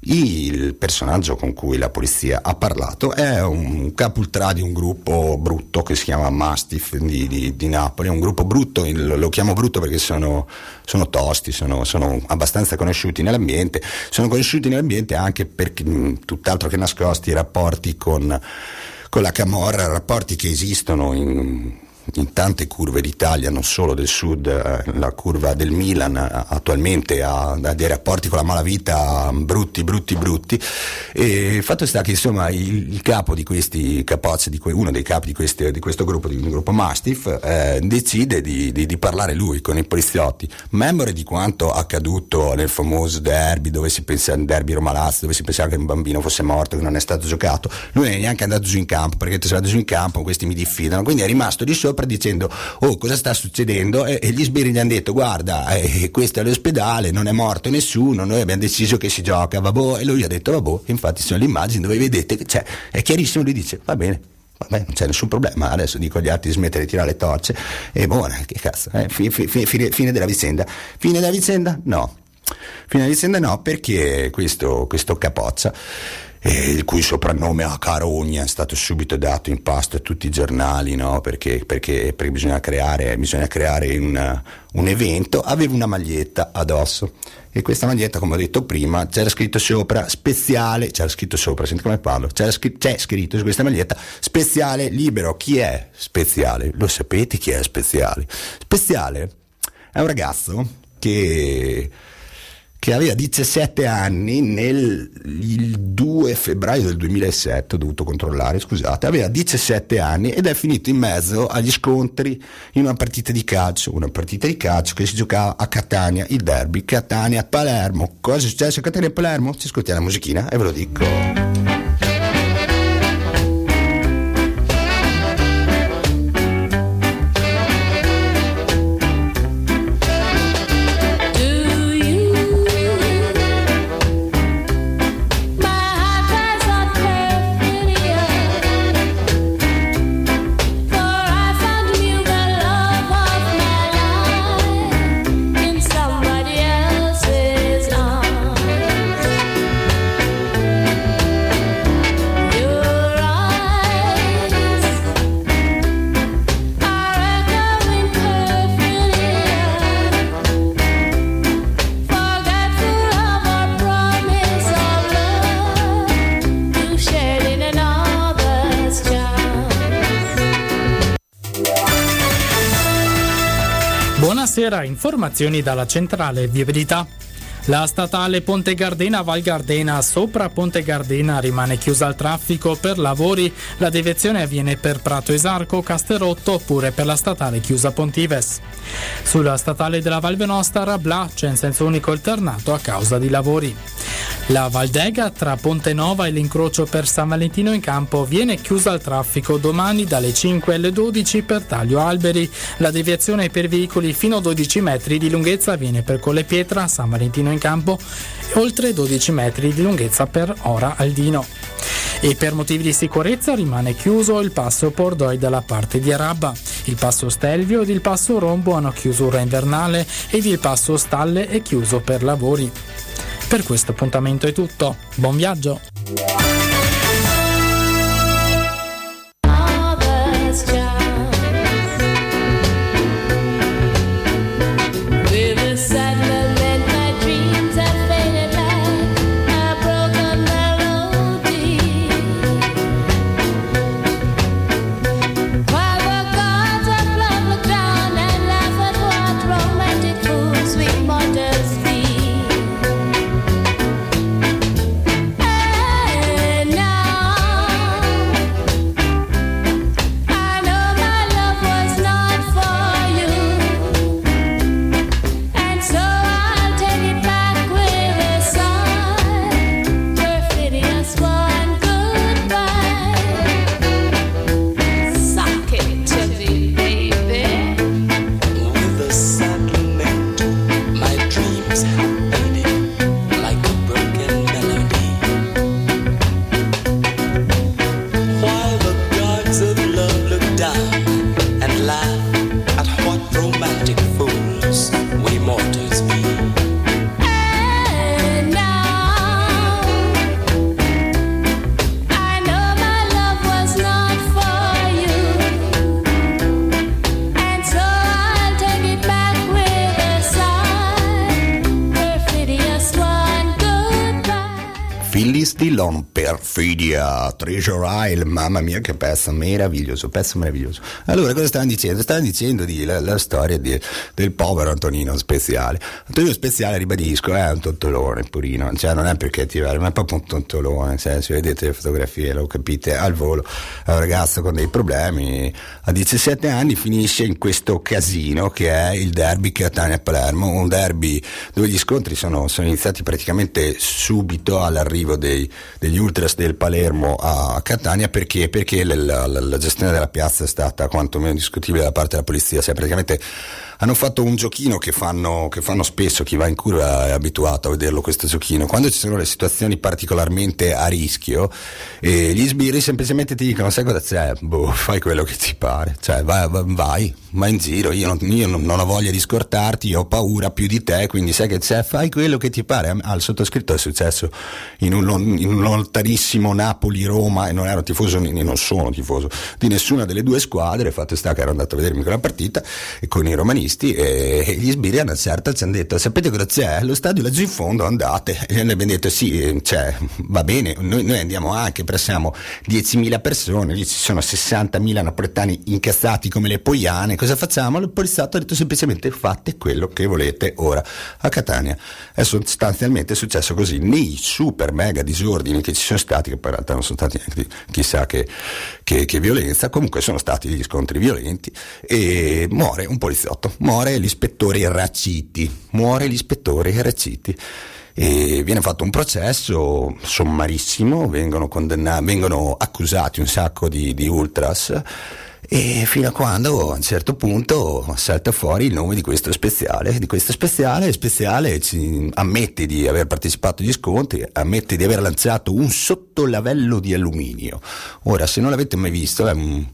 Il personaggio con cui la polizia ha parlato è un capo ultra di un gruppo brutto che si chiama Mastiff di, di, di Napoli, un gruppo brutto, lo chiamo brutto perché sono, sono tosti, sono, sono, abbastanza conosciuti nell'ambiente, sono conosciuti nell'ambiente anche perché tutt'altro che nascosti i rapporti con, con la Camorra, rapporti che esistono in in tante curve d'Italia, non solo del sud, eh, la curva del Milan eh, attualmente ha, dei rapporti con la malavita brutti, brutti, brutti. E il fatto sta che insomma il, il capo di questi capozzi, di que, uno dei capi di, questi, di, questo gruppo, di un gruppo Mastiff, eh, decide di, di, di, parlare lui con i poliziotti, memore di quanto accaduto nel famoso derby, dove si pensa, derby Romalazzo, dove si pensava che un bambino fosse morto, che non è stato giocato. Lui non è neanche andato giù in campo, perché se vado giù in campo questi mi diffidano, quindi è rimasto di sopra sopra dicendo oh cosa sta succedendo e, e gli sbirri gli hanno detto guarda eh, questo è l'ospedale non è morto nessuno noi abbiamo deciso che si gioca vabbè e lui ha detto vabbè infatti sono le immagini dove vedete che c'è è chiarissimo lui dice va bene Vabbè, non c'è nessun problema, adesso dico agli altri di smettere di tirare le torce e buona, che cazzo, eh, fi, fi, fi, fine della vicenda. Fine della vicenda? No. Fine della vicenda no, perché questo, questo capoccia eh, il cui soprannome a Carogna è stato subito dato in pasto a tutti i giornali, no? perché, perché, perché, bisogna creare, bisogna creare un, un, evento, aveva una maglietta addosso e questa maglietta, come ho detto prima, c'era scritto sopra speciale, c'era scritto sopra, senti come parlo, c'era scritto, c'è scritto su questa maglietta speciale libero, chi è speciale? Lo sapete chi è speciale? Speciale è un ragazzo che che aveva 17 anni nel 2 febbraio del 2007, ho dovuto controllare, scusate, aveva 17 anni ed è finito in mezzo agli scontri in una partita di calcio, una partita di calcio che si giocava a Catania, il derby Catania-Palermo. Cosa è successo a Catania-Palermo? Ci ascoltiamo la musichina e ve lo dico. Informazioni dalla centrale verità. La statale Ponte Gardena Val Gardena sopra Ponte Gardena rimane chiusa al traffico per lavori. La deviazione avviene per Prato Esarco, Casterotto oppure per la statale chiusa Pontives. Sulla statale della Val Venosta Rabla c'è in senso unico alternato a causa di lavori. La Valdega tra Ponte Nova e l'incrocio per San Valentino in campo viene chiusa al traffico domani dalle 5 alle 12 per taglio alberi. La deviazione per veicoli fino a 12 metri di lunghezza avviene per Colle Pietra, San Valentino in campo e oltre 12 metri di lunghezza per Ora Aldino. E per motivi di sicurezza rimane chiuso il passo Pordoi dalla parte di Arabba. Il passo Stelvio ed il passo Rombo hanno chiusura invernale ed il passo Stalle è chiuso per lavori. Per questo appuntamento è tutto. Buon viaggio! Perfidia, Treasure Isle, mamma mia che pezzo meraviglioso, pezzo meraviglioso. Allora cosa stavano dicendo? Stavano dicendo di la, la storia di- del povero Antonino Speziale. Antonino Speziale, ribadisco, è un tontolone purino, cioè non è perché ti ma è proprio un tontolone, cioè, se vedete le fotografie lo capite al volo, è un ragazzo con dei problemi, a 17 anni finisce in questo casino che è il derby Catania-Palermo, un derby dove gli scontri sono, sono iniziati praticamente subito all'arrivo dei- degli ultras del Palermo a Catania perché, perché la, la- la gestione della piazza è stata quantomeno discutibile da parte della polizia, cioè praticamente hanno fatto un giochino che fanno, che fanno spesso, chi va in curva è abituato a vederlo questo giochino, quando ci sono le situazioni particolarmente a rischio eh, gli sbirri semplicemente ti dicono sai cosa c'è, boh, fai quello che ti pare, cioè vai, vai, vai, in giro, io, non, io non- ho voglia di scortarti, ho paura più di te, quindi sai che c'è, fai quello che ti pare, al sottoscritto è successo in un, in un lontanissimo Napoli-Roma e non ero tifoso, non sono tifoso di nessuna delle due squadre, fatto sta che ero andato a vedermi quella partita e con i romanisti e, e gli sbirri a una ci hanno detto sapete cosa c'è? Lo stadio laggiù in fondo andate e noi abbiamo detto sì, cioè, va bene, noi, noi andiamo anche, però siamo 10.000 persone, lì ci sono 60.000 napoletani incazzati come le poiane, cosa facciamo? Il poliziotto ha detto semplicemente fate quello che volete ora a Catania. È sostanzialmente successo così, nei super mega disordini che ci sono stati, che poi in realtà non sono stati neanche chissà che, che- che violenza, comunque sono stati degli scontri violenti e muore un poliziotto, muore l'ispettore Racciti, muore l'ispettore Racciti e viene fatto un processo sommarissimo, vengono, condanna- vengono accusati un sacco di, di ultras e fino a quando a un certo punto salta fuori il nome di questo speziale, di questo speciale ci ammette di aver partecipato agli scontri, ammette di aver lanciato un sottolavello di alluminio. Ora, se non l'avete mai visto, è un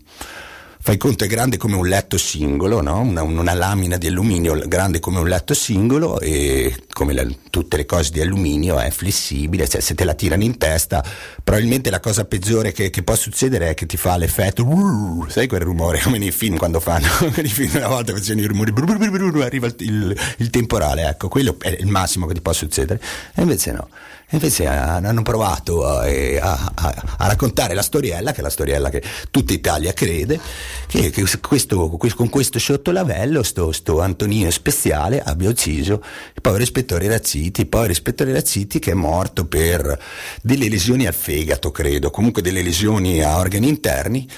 Fai conto è grande come un letto singolo, no? una, una lamina di alluminio grande come un letto singolo e come la- tutte le cose di alluminio è flessibile, cioè se te la tirano in testa probabilmente la cosa peggiore che, che può succedere è che ti fa l'effetto, "Urr", sai quel rumore come nei film quando fanno, nei film una volta facevano i rumori, "Brr, brr, brr, brr", arriva il, il- il temporale, ecco, quello è il massimo che ti può succedere, e invece no. Invece ah, hanno provato a, a- a- a raccontare la storiella, che è la storiella che tutta Italia crede, che, che questo- que- con questo sottolavello sto, sto Antonino Speziale abbia ucciso il povero Speziale ispettore Razziti, povero ispettore Razziti che è morto per delle lesioni al fegato, credo, comunque delle lesioni a organi interni.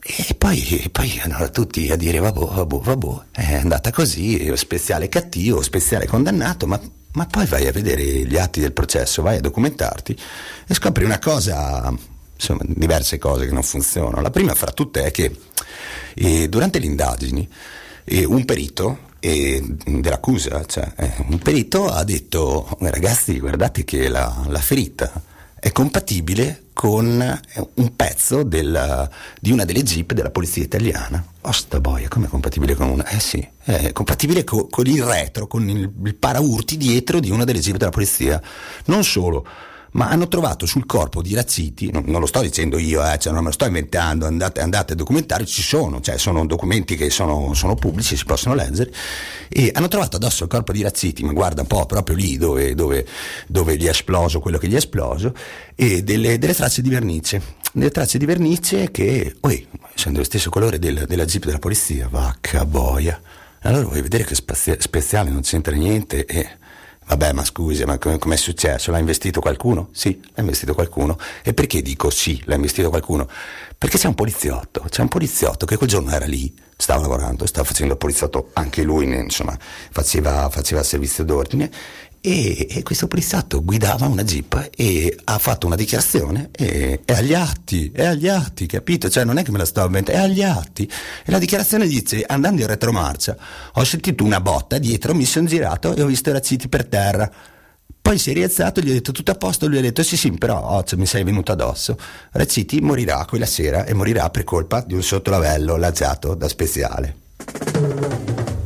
E poi, e poi andavano tutti a dire vabbè, vabbè, vabbè, è andata così, speciale cattivo, speciale condannato, ma, ma poi vai a vedere gli atti del processo, vai a documentarti e scopri una cosa, insomma, diverse cose che non funzionano. La prima fra tutte è che eh, durante le indagini eh, un perito eh, dell'accusa, cioè, eh, un perito ha detto ragazzi guardate che la, la ferita è compatibile con eh, un pezzo del- di una delle jeep della polizia italiana. Osta boia, come compatibile con una? Eh sì, è compatibile co- con il retro, con il, il paraurti dietro di una delle jeep della polizia. Non solo, ma hanno trovato sul corpo di Razziti, non, non lo sto dicendo io, eh, cioè non me lo sto inventando, andate, andate a documentare, ci sono, cioè sono documenti che sono, sono pubblici, si possono leggere, e hanno trovato addosso il corpo di Razziti, ma guarda un po' proprio lì dove, dove, dove gli è esploso quello che gli è esploso, e delle, delle tracce di vernice, delle tracce di vernice che, oi, essendo lo stesso colore del- della jeep della polizia, vacca boia. Allora vuoi vedere che spazia- speciale non c'entra niente e... Vabbè, ma scusi, ma come è successo? L'ha investito qualcuno? Sì, l'ha investito qualcuno. E perché dico sì, l'ha investito qualcuno? Perché c'è un poliziotto, c'è un poliziotto che quel giorno era lì, stava lavorando, stava facendo il poliziotto, anche lui, insomma, faceva, faceva servizio d'ordine. E, e questo poliziotto guidava una jeep e ha fatto una dichiarazione e è agli atti, è agli atti, capito? Cioè non è che me la sto inventando, è agli atti. E la dichiarazione dice, andando in retromarcia, ho sentito una botta dietro, mi sono girato e ho visto Razziti per terra. Poi si è rialzato, gli ho detto tutto a posto, lui ha detto sì sì, però oh, cioè, mi sei venuto addosso. Razziti morirà quella sera e morirà per colpa di un sottolavello lanciato da speciale.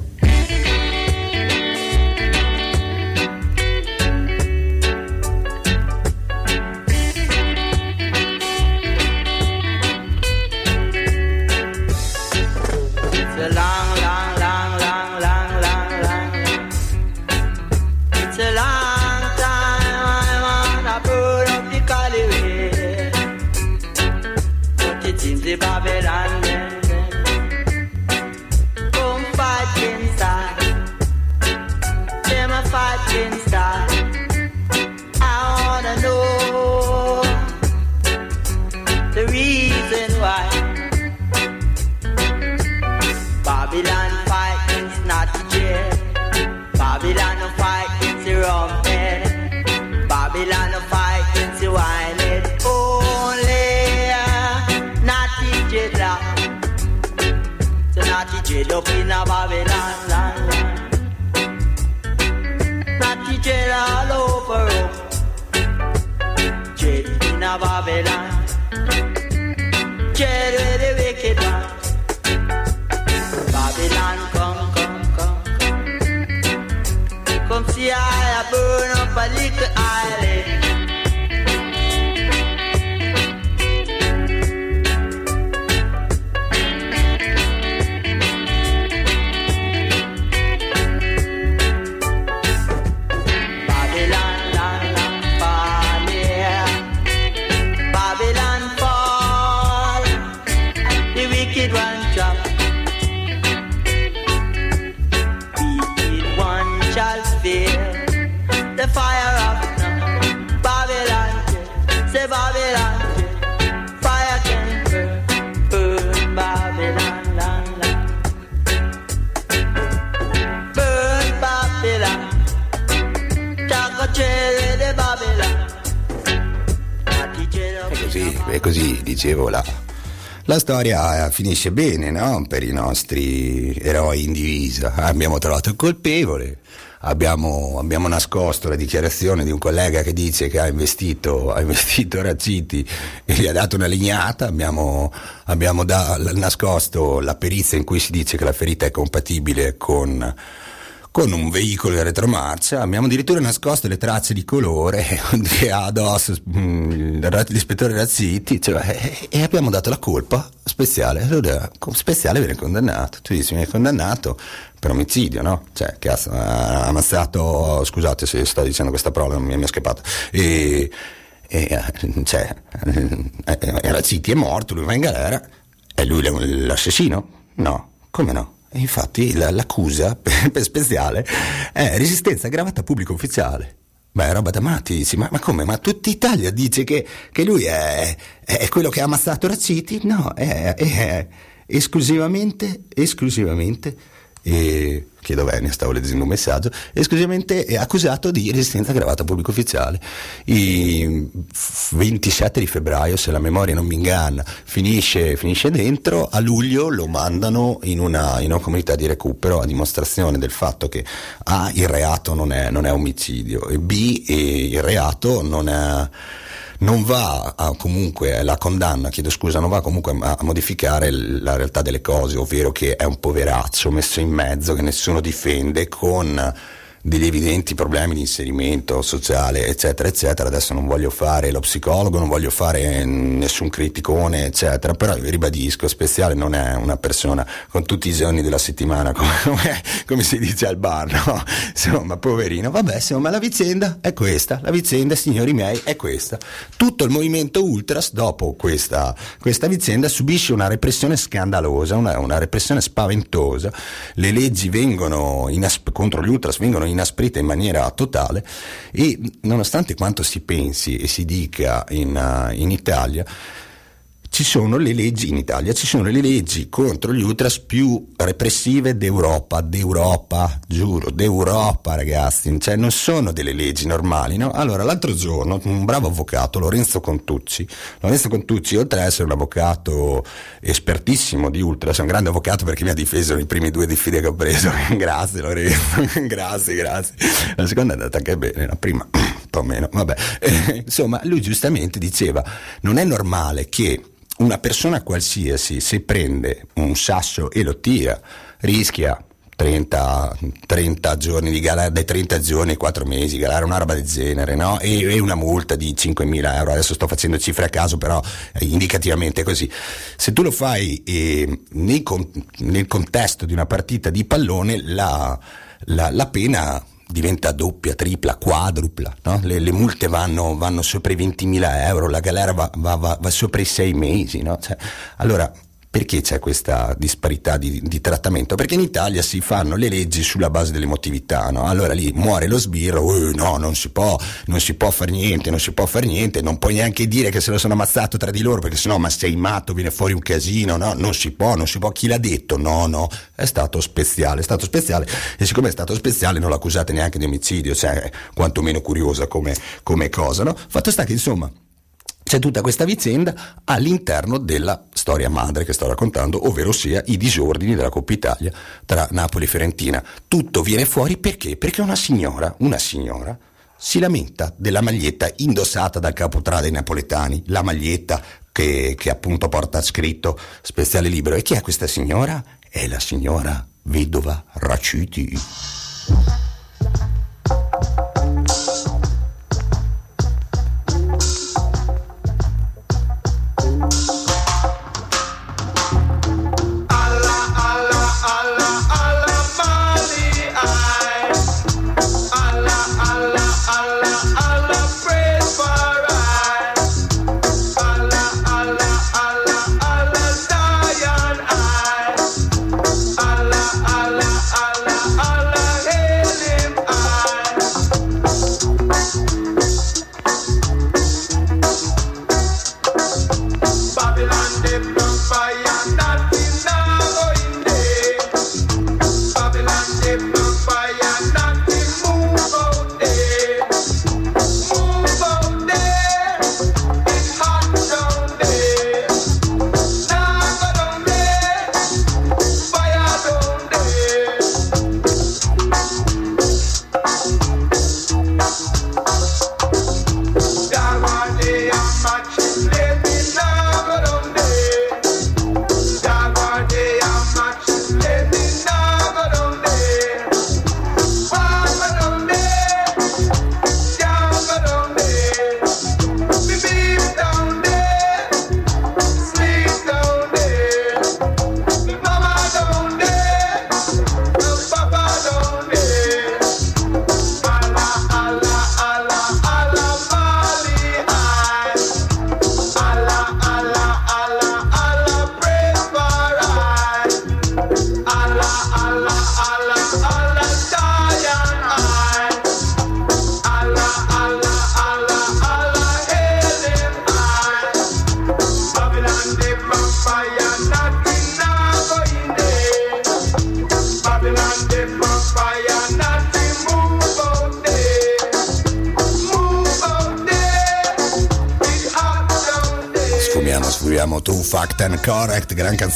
Finisce bene no? per i nostri eroi in divisa. Abbiamo trovato il colpevole, abbiamo, abbiamo nascosto la dichiarazione di un collega che dice che ha investito, ha investito Razziti e gli ha dato una legnata, abbiamo, abbiamo da- nascosto la perizia in cui si dice che la ferita è compatibile con con un veicolo in retromarcia, abbiamo addirittura nascosto le tracce di colore che ha addosso mm, l'ispettore Razziti, cioè, e, e abbiamo dato la colpa speciale, allora co- speciale viene condannato, tu dici viene condannato per omicidio, no? Cioè, che ha, ammazzato, scusate se sto dicendo questa parola, non mi, è scappata, e, e eh, cioè, eh, Razziti è morto, lui va in galera, è lui l'assassino? No, come no? Infatti la- l'accusa per, speciale è resistenza aggravata pubblico ufficiale. Beh, è roba da matti, ma, ma come? Ma tutta Italia dice che, che lui è, è quello che ha ammazzato Razziti? No, è, è esclusivamente, esclusivamente, e, chiedo venia, stavo leggendo un messaggio, esclusivamente è accusato di resistenza aggravata a pubblico ufficiale. Il 27 di febbraio, se la memoria non mi inganna, finisce, finisce dentro, a luglio lo mandano in una, in una comunità di recupero a dimostrazione del fatto che A, il reato non è, non è omicidio, e B, il reato non è non va a, comunque la condanna, chiedo scusa, non va comunque a, a modificare la realtà delle cose, ovvero che è un poveraccio messo in mezzo che nessuno difende con degli evidenti problemi di inserimento sociale, eccetera, eccetera. Adesso non voglio fare lo psicologo, non voglio fare nessun criticone, eccetera, però ribadisco, Speziale non è una persona con tutti i giorni della settimana, come, come- si dice al bar, no? Insomma, poverino. Vabbè, insomma, la vicenda è questa, la vicenda, signori miei, è questa. Tutto il movimento Ultras, dopo questa, questa vicenda, subisce una repressione scandalosa, una, una repressione spaventosa. Le leggi vengono inas- contro gli Ultras vengono inasprite in maniera totale e nonostante quanto si pensi e si dica in, uh, in Italia, ci sono le leggi in Italia, ci sono le leggi contro gli ultras più repressive d'Europa, d'Europa, giuro, d'Europa ragazzi, cioè non sono delle leggi normali, no? Allora l'altro giorno un bravo avvocato, Lorenzo Contucci, Lorenzo Contucci oltre ad essere un avvocato espertissimo di ultras, è un grande avvocato perché mi ha difeso nei primi due diffide che ho preso, grazie Lorenzo, grazie, grazie, la seconda è andata anche bene, la prima un po' meno, vabbè, Eh, insomma lui giustamente diceva non è normale che una persona qualsiasi, se prende un sasso e lo tira, rischia 30, 30 giorni di galera, dai 30 giorni ai 4 mesi, galera, una roba del genere, no? E, e una multa di 5.000 euro. Adesso sto facendo cifre a caso, però eh, indicativamente è così. Se tu lo fai eh, nei con- nel contesto di una partita di pallone, la, la- la pena diventa doppia, tripla, quadrupla, no? le, le multe vanno, vanno sopra i 20.000 euro, la galera va, va- va- va sopra i 6 mesi. no? Cioè, allora, perché c'è questa disparità di, di trattamento? Perché in Italia si fanno le leggi sulla base dell'emotività, no? allora lì muore lo sbirro, "Eh, no, non si può, non si può fare niente, non si può fare niente, non puoi neanche dire che se lo sono ammazzato tra di loro, perché sennò ma sei matto, viene fuori un casino, no? Non si può, non si può, chi l'ha detto? No, no, è stato speziale, è stato speziale e siccome è stato speziale non lo accusate neanche di omicidio, cioè quantomeno curiosa come, come cosa, no? Fatto sta che insomma c'è tutta questa vicenda all'interno della storia madre che sto raccontando, ovvero sia i disordini della Coppa Italia tra Napoli e Fiorentina. Tutto viene fuori perché? Perché una signora, una signora, si lamenta della maglietta indossata dal capotrà dei napoletani, la maglietta che, che appunto porta scritto Speziale Libero. E chi è questa signora? È la signora vedova Raciti.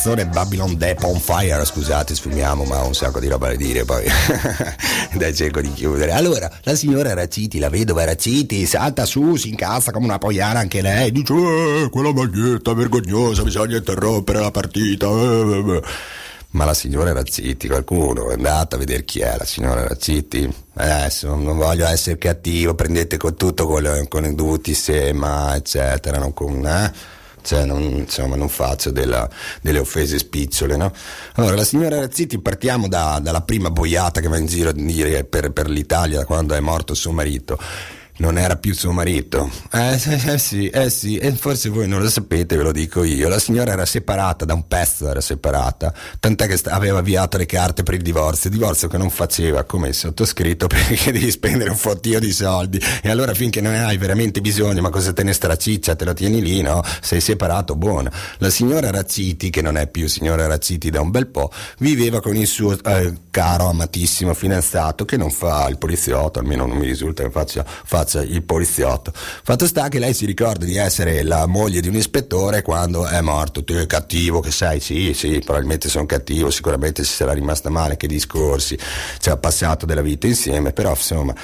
Canzone Babylon Deep on Fire, scusate, sfumiamo, ma ho un sacco di roba da dire poi. Dai, cerco di chiudere. Allora, la signora Raciti, la vedova Raciti, salta su, si incazza come una poiana anche lei, dice, eh, quella maglietta vergognosa, bisogna interrompere la partita. eh, eh, eh." Ma la signora Razzitti, qualcuno è andato a vedere chi è la signora Razzitti? Adesso non voglio essere cattivo, prendete con tutto con, con i dovuti sema, eccetera, non con, eh? Cioè, non, insomma, non faccio della- delle offese spicciole, no? Allora, la signora Razzitti, partiamo da- dalla prima boiata che va in giro a dire per, per l'Italia da quando è morto suo marito. Non era più suo marito. Eh, eh sì, eh sì, e forse voi non lo sapete, ve lo dico io. La signora era separata, da un pezzo era separata, tant'è che aveva avviato le carte per il divorzio, divorzio che non faceva come il sottoscritto perché devi spendere un fottio di soldi. E allora finché non ne hai veramente bisogno, ma cosa te ne straciccia, te lo tieni lì, no? Sei separato, buono. La signora Razziti, che non è più signora Razziti da un bel po', viveva con il suo eh, caro, amatissimo fidanzato che non fa il poliziotto, almeno non mi risulta che faccia, faccia il poliziotto. Fatto sta che lei si ricorda di essere la moglie di un ispettore quando è morto. Tu è cattivo che sei, sì, sì, probabilmente sono cattivo, sicuramente si sarà rimasta male, che discorsi, ci ha passato della vita insieme, però insomma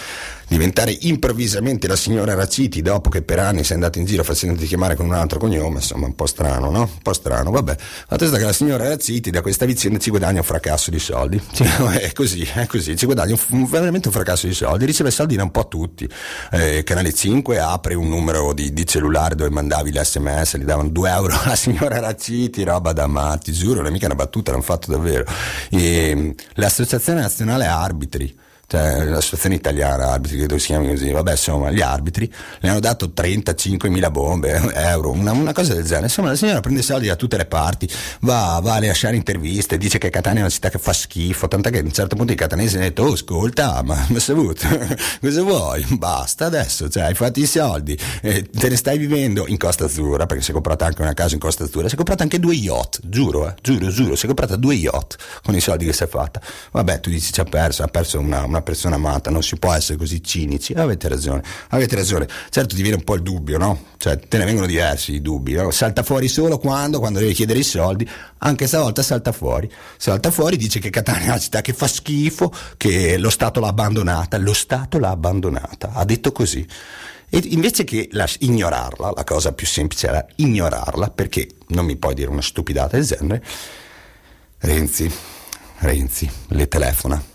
diventare improvvisamente la signora Raciti dopo che per anni sei andato in giro facendoti chiamare con un altro cognome, insomma un po' strano, no? Un po' strano, vabbè. Fatto sta che la signora Raciti da questa vicenda ci guadagna un fracasso di soldi. Cioè, è così, è così, ci guadagna un- un- veramente un fracasso di soldi, riceve soldi da un po' tutti. Eh, Canale 5 apre un numero di, di cellulare dove mandavi l'SMS, gli davano 2 euro alla signora Raciti, roba da matti, giuro, non è mica una battuta, l'hanno fatto davvero. E, l'Associazione Nazionale Arbitri cioè l'associazione italiana arbitri, credo si chiami così, vabbè insomma gli arbitri le hanno dato 35.000 bombe, eh, euro, una, una cosa del genere, insomma la signora prende soldi da tutte le parti, va, va a lasciare interviste, dice che Catania è una città che fa schifo, tant'è che a un certo punto i catanesi hanno detto, oh ascolta, ma ma sei avuto, cosa vuoi? Basta adesso, cioè hai fatto i soldi, eh, te ne stai vivendo in Costa Azzurra, perché si è comprata anche una casa in Costa Azzurra, si è comprata anche due yacht, giuro, eh, giuro, giuro, si è comprata due yacht con i soldi che si è fatta. Vabbè, tu dici ci ha perso, ha perso una, una persona amata, non si può essere così cinici. Avete ragione, avete ragione. Certo ti viene un po' il dubbio, no? Cioè te ne vengono diversi i dubbi, no? Salta fuori solo quando, quando devi chiedere i soldi, anche stavolta salta fuori. Salta fuori, dice che Catania è una città che fa schifo, che lo Stato l'ha abbandonata, lo Stato l'ha abbandonata, ha detto così. E invece che la- ignorarla, la cosa più semplice era ignorarla, perché non mi puoi dire una stupidata del genere, Renzi, Renzi le telefona.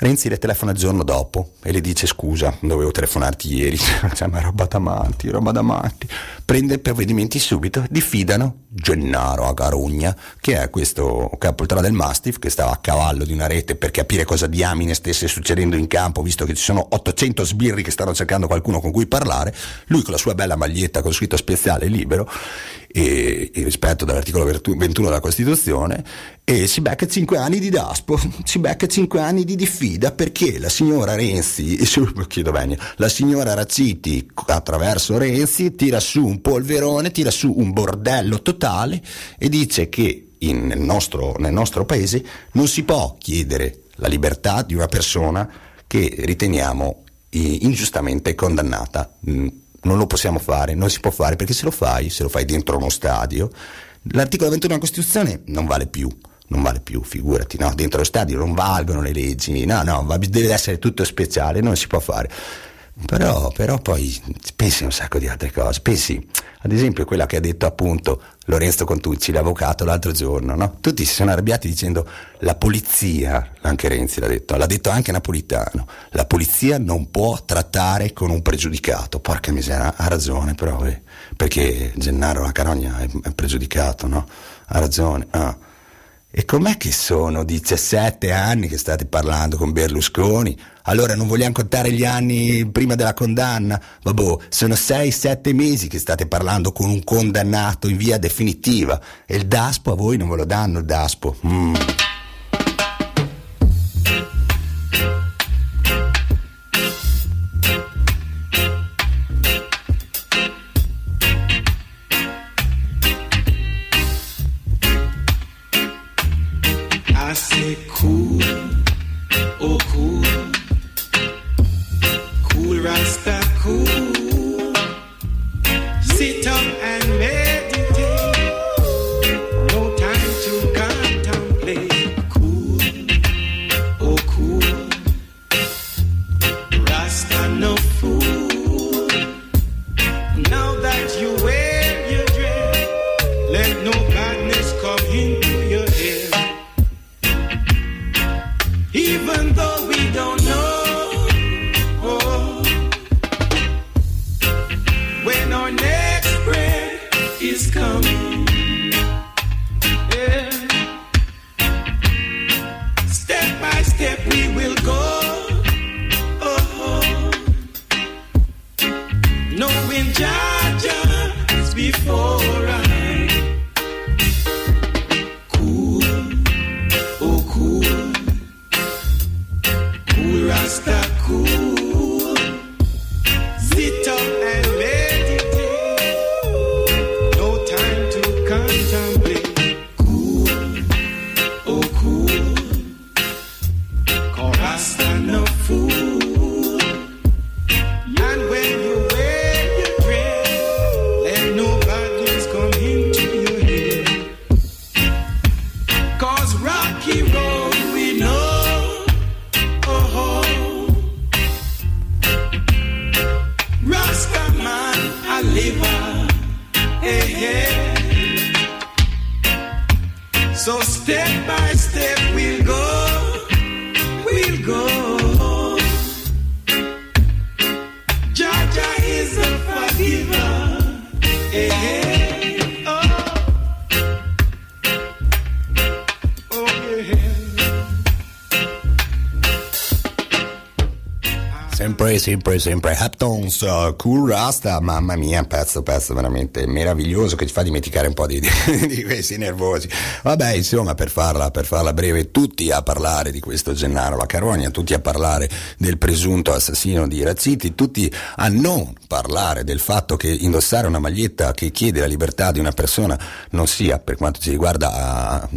Renzi le telefona il giorno dopo e le dice scusa, dovevo telefonarti ieri, cioè ma roba da matti, roba da matti. Prende provvedimenti subito, diffidano. Gennaro a Garugna, che è questo capoltrà del Mastiff, che stava a cavallo di una rete per capire cosa diamine stesse succedendo in campo, visto che ci sono 800 sbirri che stanno cercando qualcuno con cui parlare, lui con la sua bella maglietta con scritto speciale libero, e, e rispetto dall'articolo 21 della Costituzione e si becca 5 anni di Daspo, si becca 5 anni di diffida perché la signora Renzi, la signora Razziti attraverso Renzi tira su un polverone, tira su un bordello totale e dice che in- nel, nostro, nel nostro paese non si può chiedere la libertà di una persona che riteniamo eh, ingiustamente condannata. Mm, Non lo possiamo fare, non si può fare perché se lo fai, se lo fai dentro uno stadio, l'articolo 21 della Costituzione non vale più. Non vale più, figurati, no? Dentro lo stadio non valgono le leggi, no, no, deve essere tutto speciale, non si può fare. Però, però poi pensi a un sacco di altre cose. Pensi, ad esempio, quella che ha detto appunto Lorenzo Contucci, l'avvocato, l'altro giorno, no? Tutti si sono arrabbiati dicendo la polizia, anche Renzi l'ha detto, l'ha detto anche Napolitano, la polizia non può trattare con un pregiudicato. Porca miseria, ha ragione però, eh, perché Gennaro La Carogna è, è pregiudicato, no? Ha ragione. ah. E com'è che sono 17 anni che state parlando con Berlusconi? Allora non vogliamo contare gli anni prima della condanna? Vabbè, sono 6-7 mesi che state parlando con un condannato in via definitiva. E il DASPO a voi non ve lo danno il DASPO? Mm. Sempre, sempre, Haptons, uh, Cool Rasta, mamma mia, pezzo, pezzo veramente meraviglioso che ci fa dimenticare un po' di, di, di questi nervosi. Vabbè, insomma, per farla, per farla breve, tutti a parlare di questo Gennaro La Carogna, tutti a parlare del presunto assassino di Razziti, tutti a non parlare del fatto che indossare una maglietta che chiede la libertà di una persona non sia, per quanto ci riguarda,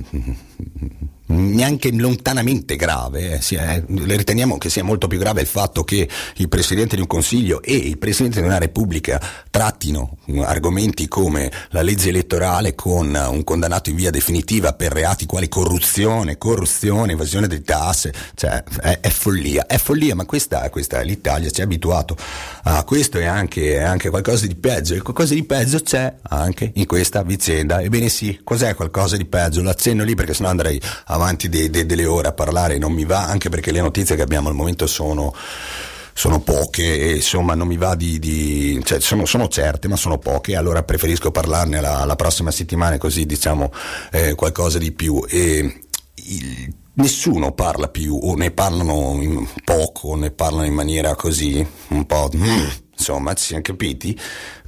neanche lontanamente grave, eh, eh, riteniamo che sia molto più grave il fatto che il Presidente di un Consiglio e il Presidente di una Repubblica trattino argomenti come la legge elettorale con eh, un condannato in via definitiva per reati quali corruzione, corruzione, evasione delle tasse, cioè è, è follia, è follia, ma questa, questa è l'Italia, ci ha abituato a questo e anche, anche qualcosa di peggio, e qualcosa di peggio c'è anche in questa vicenda, ebbene sì, cos'è qualcosa di peggio? L'accenno lì perché sennò andrei avanti de- de- delle ore a parlare, non mi va, anche perché le notizie che abbiamo al momento sono sono poche e insomma non mi va di, di- cioè sono, sono certe ma sono poche allora preferisco parlarne la, la prossima settimana così diciamo eh, qualcosa di più. E il- nessuno parla più o ne parlano poco o ne parlano in maniera così un po' mm, insomma ci siamo capiti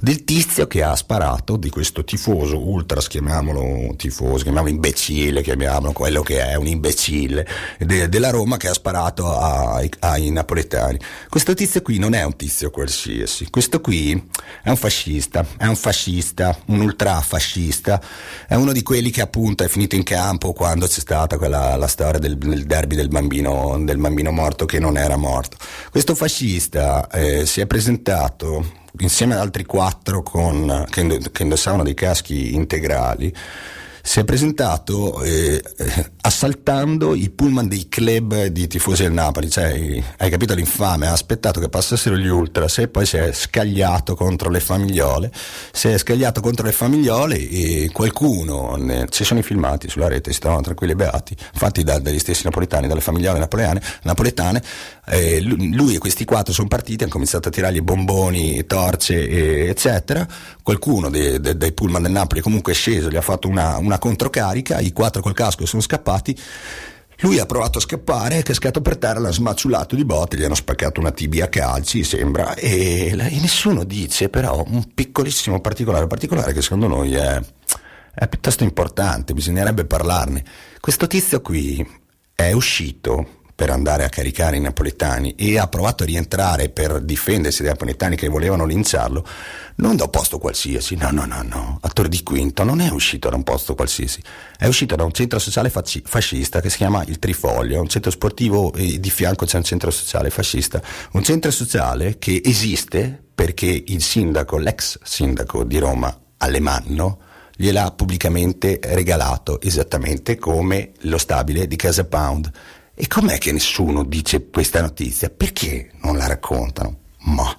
del tizio che ha sparato di questo tifoso ultras chiamiamolo tifoso chiamiamolo imbecille chiamiamolo quello che è un imbecille de- della Roma che ha sparato ai, ai napoletani. Questo tizio qui non è un tizio qualsiasi. Questo qui è un fascista è un fascista un ultrafascista è uno di quelli che appunto è finito in campo quando c'è stata quella la storia del, del derby del bambino, del bambino morto che non era morto. Questo fascista eh, si è presentato insieme ad altri quattro con, che, ind- che indossavano dei caschi integrali si è presentato eh, eh, assaltando i pullman dei club di tifosi del Napoli, cioè hai capito l'infame, ha aspettato che passassero gli ultras e poi si è scagliato contro le famigliole, si è scagliato contro le famigliole e qualcuno, ne- ci sono i filmati sulla rete, si trovano tranquilli e beati, fatti da- dagli stessi napoletani, dalle famigliole napoleane, napoletane, eh, lui, e questi quattro sono partiti, hanno cominciato a tirargli bomboni, torce, e- eccetera, qualcuno dei, dei- dei pullman del Napoli comunque è sceso, gli ha fatto una, una controcarica, i quattro col casco sono scappati, lui ha provato a scappare, è cascato per terra, l'ha smaciulato di botte, gli hanno spaccato una tibia a calci, sembra, e, e nessuno dice però un piccolissimo particolare, particolare che secondo noi è, è piuttosto importante, bisognerebbe parlarne. Questo tizio qui è uscito per andare a caricare i napoletani e ha provato a rientrare per difendersi dai napoletani che volevano linciarlo, non da un posto qualsiasi, no, no, no, no, attore di Quinto non è uscito da un posto qualsiasi, è uscito da un centro sociale fascista che si chiama il Trifoglio, un centro sportivo e di fianco c'è un centro sociale fascista, un centro sociale che esiste perché il sindaco, l'ex sindaco di Roma, Alemanno, gliel'ha pubblicamente regalato esattamente come lo stabile di Casa Pound. E com'è che nessuno dice questa notizia? Perché non la raccontano? Ma.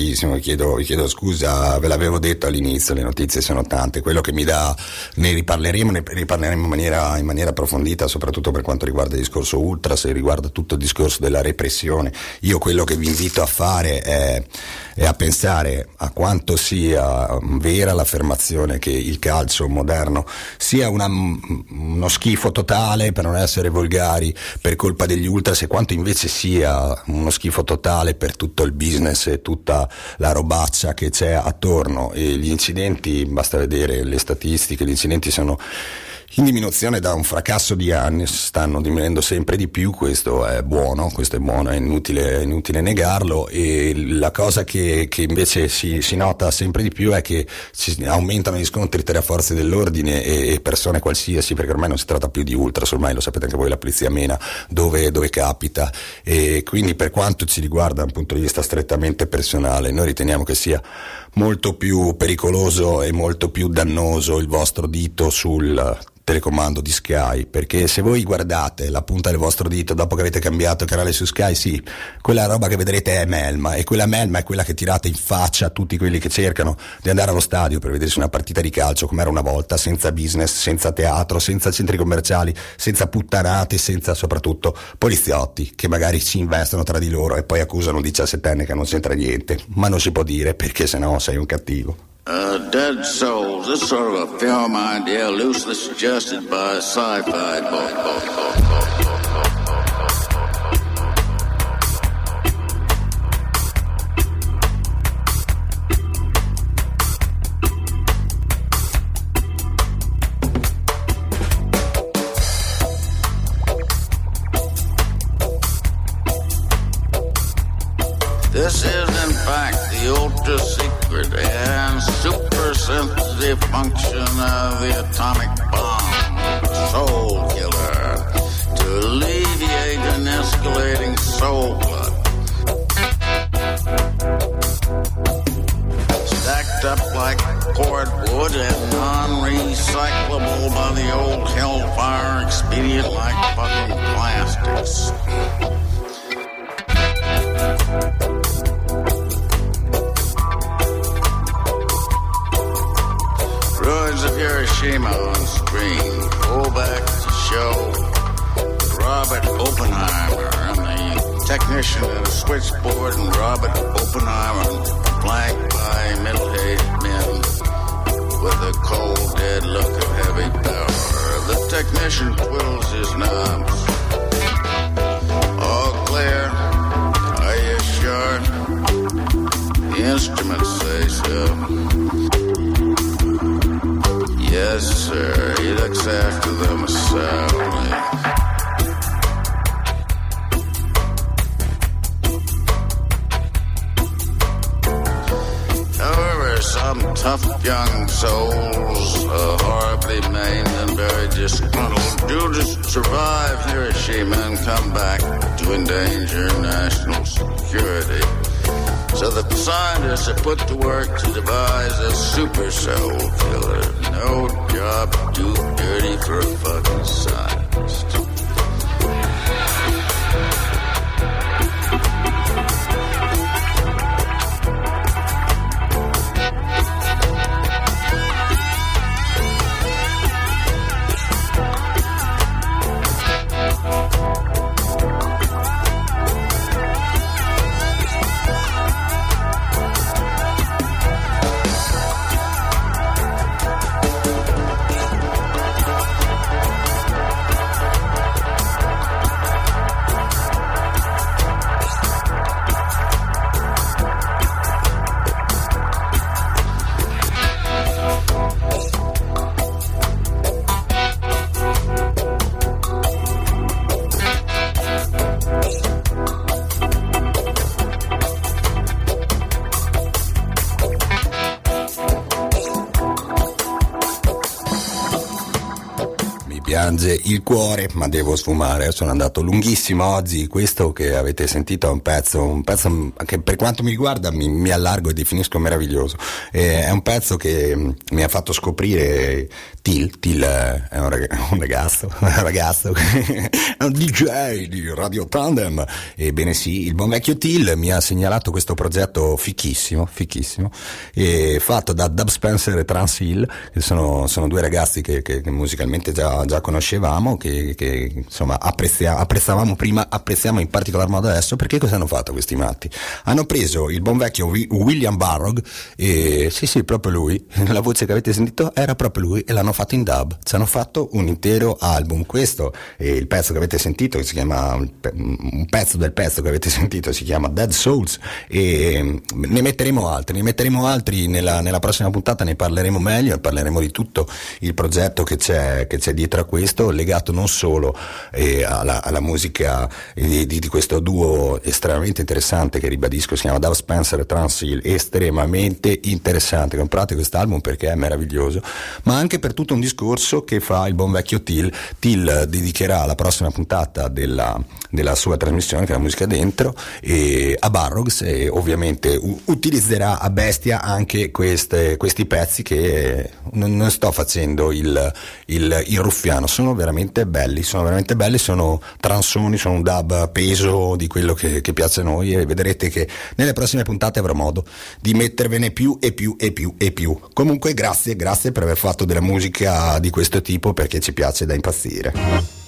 Tantissimo, vi chiedo, vi chiedo scusa, ve l'avevo detto all'inizio, le notizie sono tante, quello che mi dà, ne riparleremo, ne riparleremo in maniera, in maniera approfondita, soprattutto per quanto riguarda il discorso ultras e riguarda tutto il discorso della repressione. Io quello che vi invito a fare è, è a pensare a quanto sia vera l'affermazione che il calcio moderno sia una- uno schifo totale, per non essere volgari, per colpa degli ultras e quanto invece sia uno schifo totale per tutto il business e tutta la robaccia che c'è attorno. E gli incidenti, basta vedere le statistiche, gli incidenti sono in diminuzione da un fracasso di anni, stanno diminuendo sempre di più, questo è buono, questo è buono, è inutile, è inutile negarlo e la cosa che, che invece si, si nota sempre di più è che aumentano gli scontri tra forze dell'ordine e, e persone qualsiasi, perché ormai non si tratta più di ultras, ormai lo sapete anche voi, la polizia mena dove, dove capita. E quindi per quanto ci riguarda da un punto di vista strettamente personale, noi riteniamo che sia molto più pericoloso e molto più dannoso il vostro dito sul telecomando di Sky perché se voi guardate la punta del vostro dito dopo che avete cambiato canale su Sky sì quella roba che vedrete è melma e quella melma è quella che tirate in faccia a tutti quelli che cercano di andare allo stadio per vedersi una partita di calcio come era una volta senza business, senza teatro, senza centri commerciali, senza puttanate, senza soprattutto poliziotti che magari si investono tra di loro e poi accusano un diciassettenne che non c'entra niente. Ma non si può dire perché sennò sei un cattivo Uh, Dead Souls. This sort of a film idea loosely suggested by a sci-fi book. Mi piange il cuore, ma devo sfumare. Sono andato lunghissimo oggi. Questo che avete sentito è un pezzo, un pezzo che per quanto mi riguarda mi, mi allargo e definisco meraviglioso. Eh, è un pezzo che mm, mi ha fatto scoprire Till. Till è un, rag- un ragazzo, un ragazzo, è un DJ di Radio Tandem. Ebbene sì, il buon vecchio Till mi ha segnalato questo progetto fichissimo, fichissimo, eh, fatto da Dub Spencer e Trans Hill, che sono, sono due ragazzi che, che- che musicalmente già, già conoscevamo, che, che, insomma apprezia- apprezzavamo prima, apprezziamo in particolar modo adesso, perché cosa hanno fatto questi matti? Hanno preso il buon vecchio Wi- William Barrog, e sì sì, proprio lui, la voce che avete sentito era proprio lui e l'hanno fatto in dub, ci hanno fatto un intero album, questo è il pezzo che avete sentito, che si chiama, un pezzo del pezzo che avete sentito si chiama Dead Souls e ne metteremo altri, ne metteremo altri nella, nella prossima puntata, ne parleremo meglio, parleremo di tutto il progetto che c'è, che c'è dietro a questo, legato non solo eh, alla, alla musica di, di- questo duo estremamente interessante che ribadisco si chiama Dave Spencer e Transil, estremamente interessante, comprate quest'album perché è meraviglioso, ma anche per tutto un discorso che fa il buon vecchio Till, Till dedicherà la prossima puntata della, della sua trasmissione che è la musica dentro e a Barrogs e ovviamente u- utilizzerà a bestia anche queste- questi pezzi che non, non sto facendo il, il- il ruffiano, sono veramente belli, sono veramente belli, sono transoni, sono un dub peso di quello che, che piace a noi e vedrete che nelle prossime puntate avrò modo di mettervene più e più e più e più. Comunque grazie, grazie per aver fatto della musica di questo tipo perché ci piace da impazzire.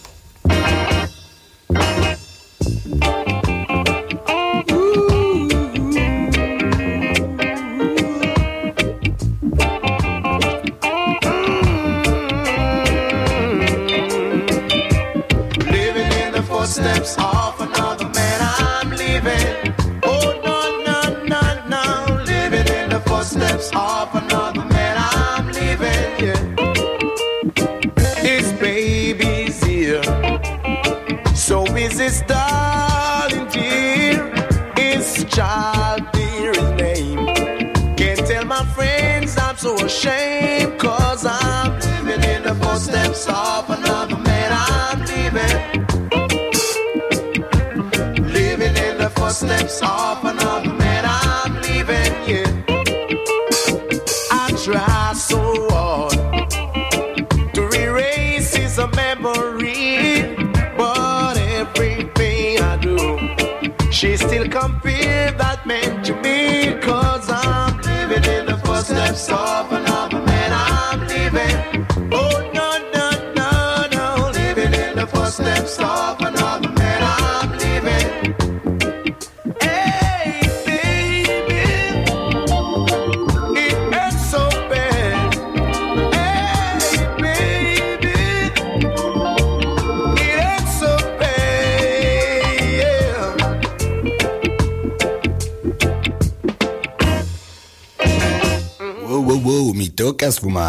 sorry.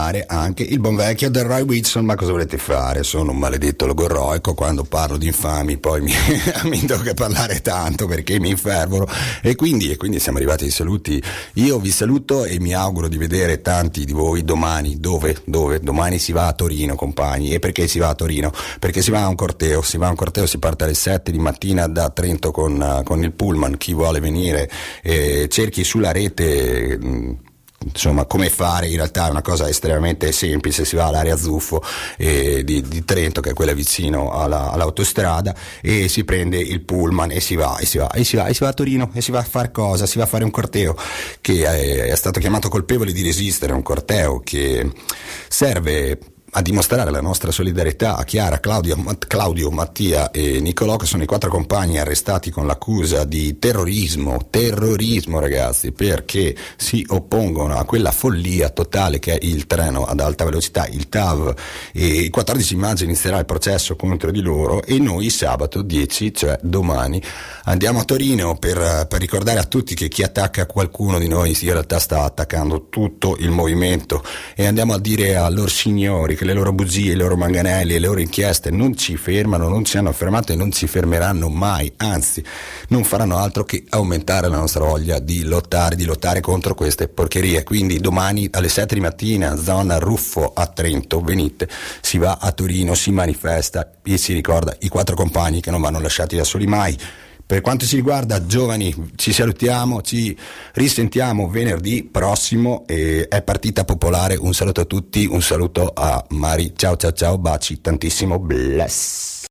Sfumare anche il buon vecchio del Roy Wilson, ma cosa volete fare? Sono un maledetto logorroico, quando parlo di infami poi mi, mi tocca parlare tanto perché mi infervoro e quindi, e quindi siamo arrivati ai saluti. Io vi saluto e mi auguro di vedere tanti di voi domani. Dove? Dove? Domani si va a Torino, compagni. E perché si va a Torino? Perché si va a un corteo, si va a un corteo, si parte alle 7 di mattina da Trento con, con il pullman, chi vuole venire eh, cerchi sulla rete... mh, insomma come fare in realtà è una cosa estremamente semplice si va all'area Zuffo eh, di, di Trento che è quella vicino alla- all'autostrada e si prende il pullman e si va e si va e si va e si va a Torino e si va a fare cosa? si va a fare un corteo che è, è stato chiamato colpevole di resistere un corteo che serve a dimostrare la nostra solidarietà a Chiara, Claudio, Mat- Claudio, Mattia e Nicolò, che sono i quattro compagni arrestati con l'accusa di terrorismo, terrorismo ragazzi, perché si oppongono a quella follia totale che è il treno ad alta velocità, il TAV. E il 14 maggio inizierà il processo contro di loro e noi sabato 10, cioè domani, andiamo a Torino per, per ricordare a tutti che chi attacca qualcuno di noi in realtà sta attaccando tutto il movimento e andiamo a dire a loro signori che le loro bugie, i loro manganelli, le loro inchieste non ci fermano, non ci hanno fermato e non ci fermeranno mai, anzi non faranno altro che aumentare la nostra voglia di lottare, di lottare contro queste porcherie. Quindi domani alle 7 di mattina, zona Ruffo a Trento, venite, si va a Torino, si manifesta e si ricorda i quattro compagni che non vanno lasciati da soli mai. Per quanto ci riguarda, giovani, ci salutiamo, ci risentiamo venerdì prossimo. È partita popolare. Un saluto a tutti, un saluto a Mari. Ciao ciao ciao, baci tantissimo, bless.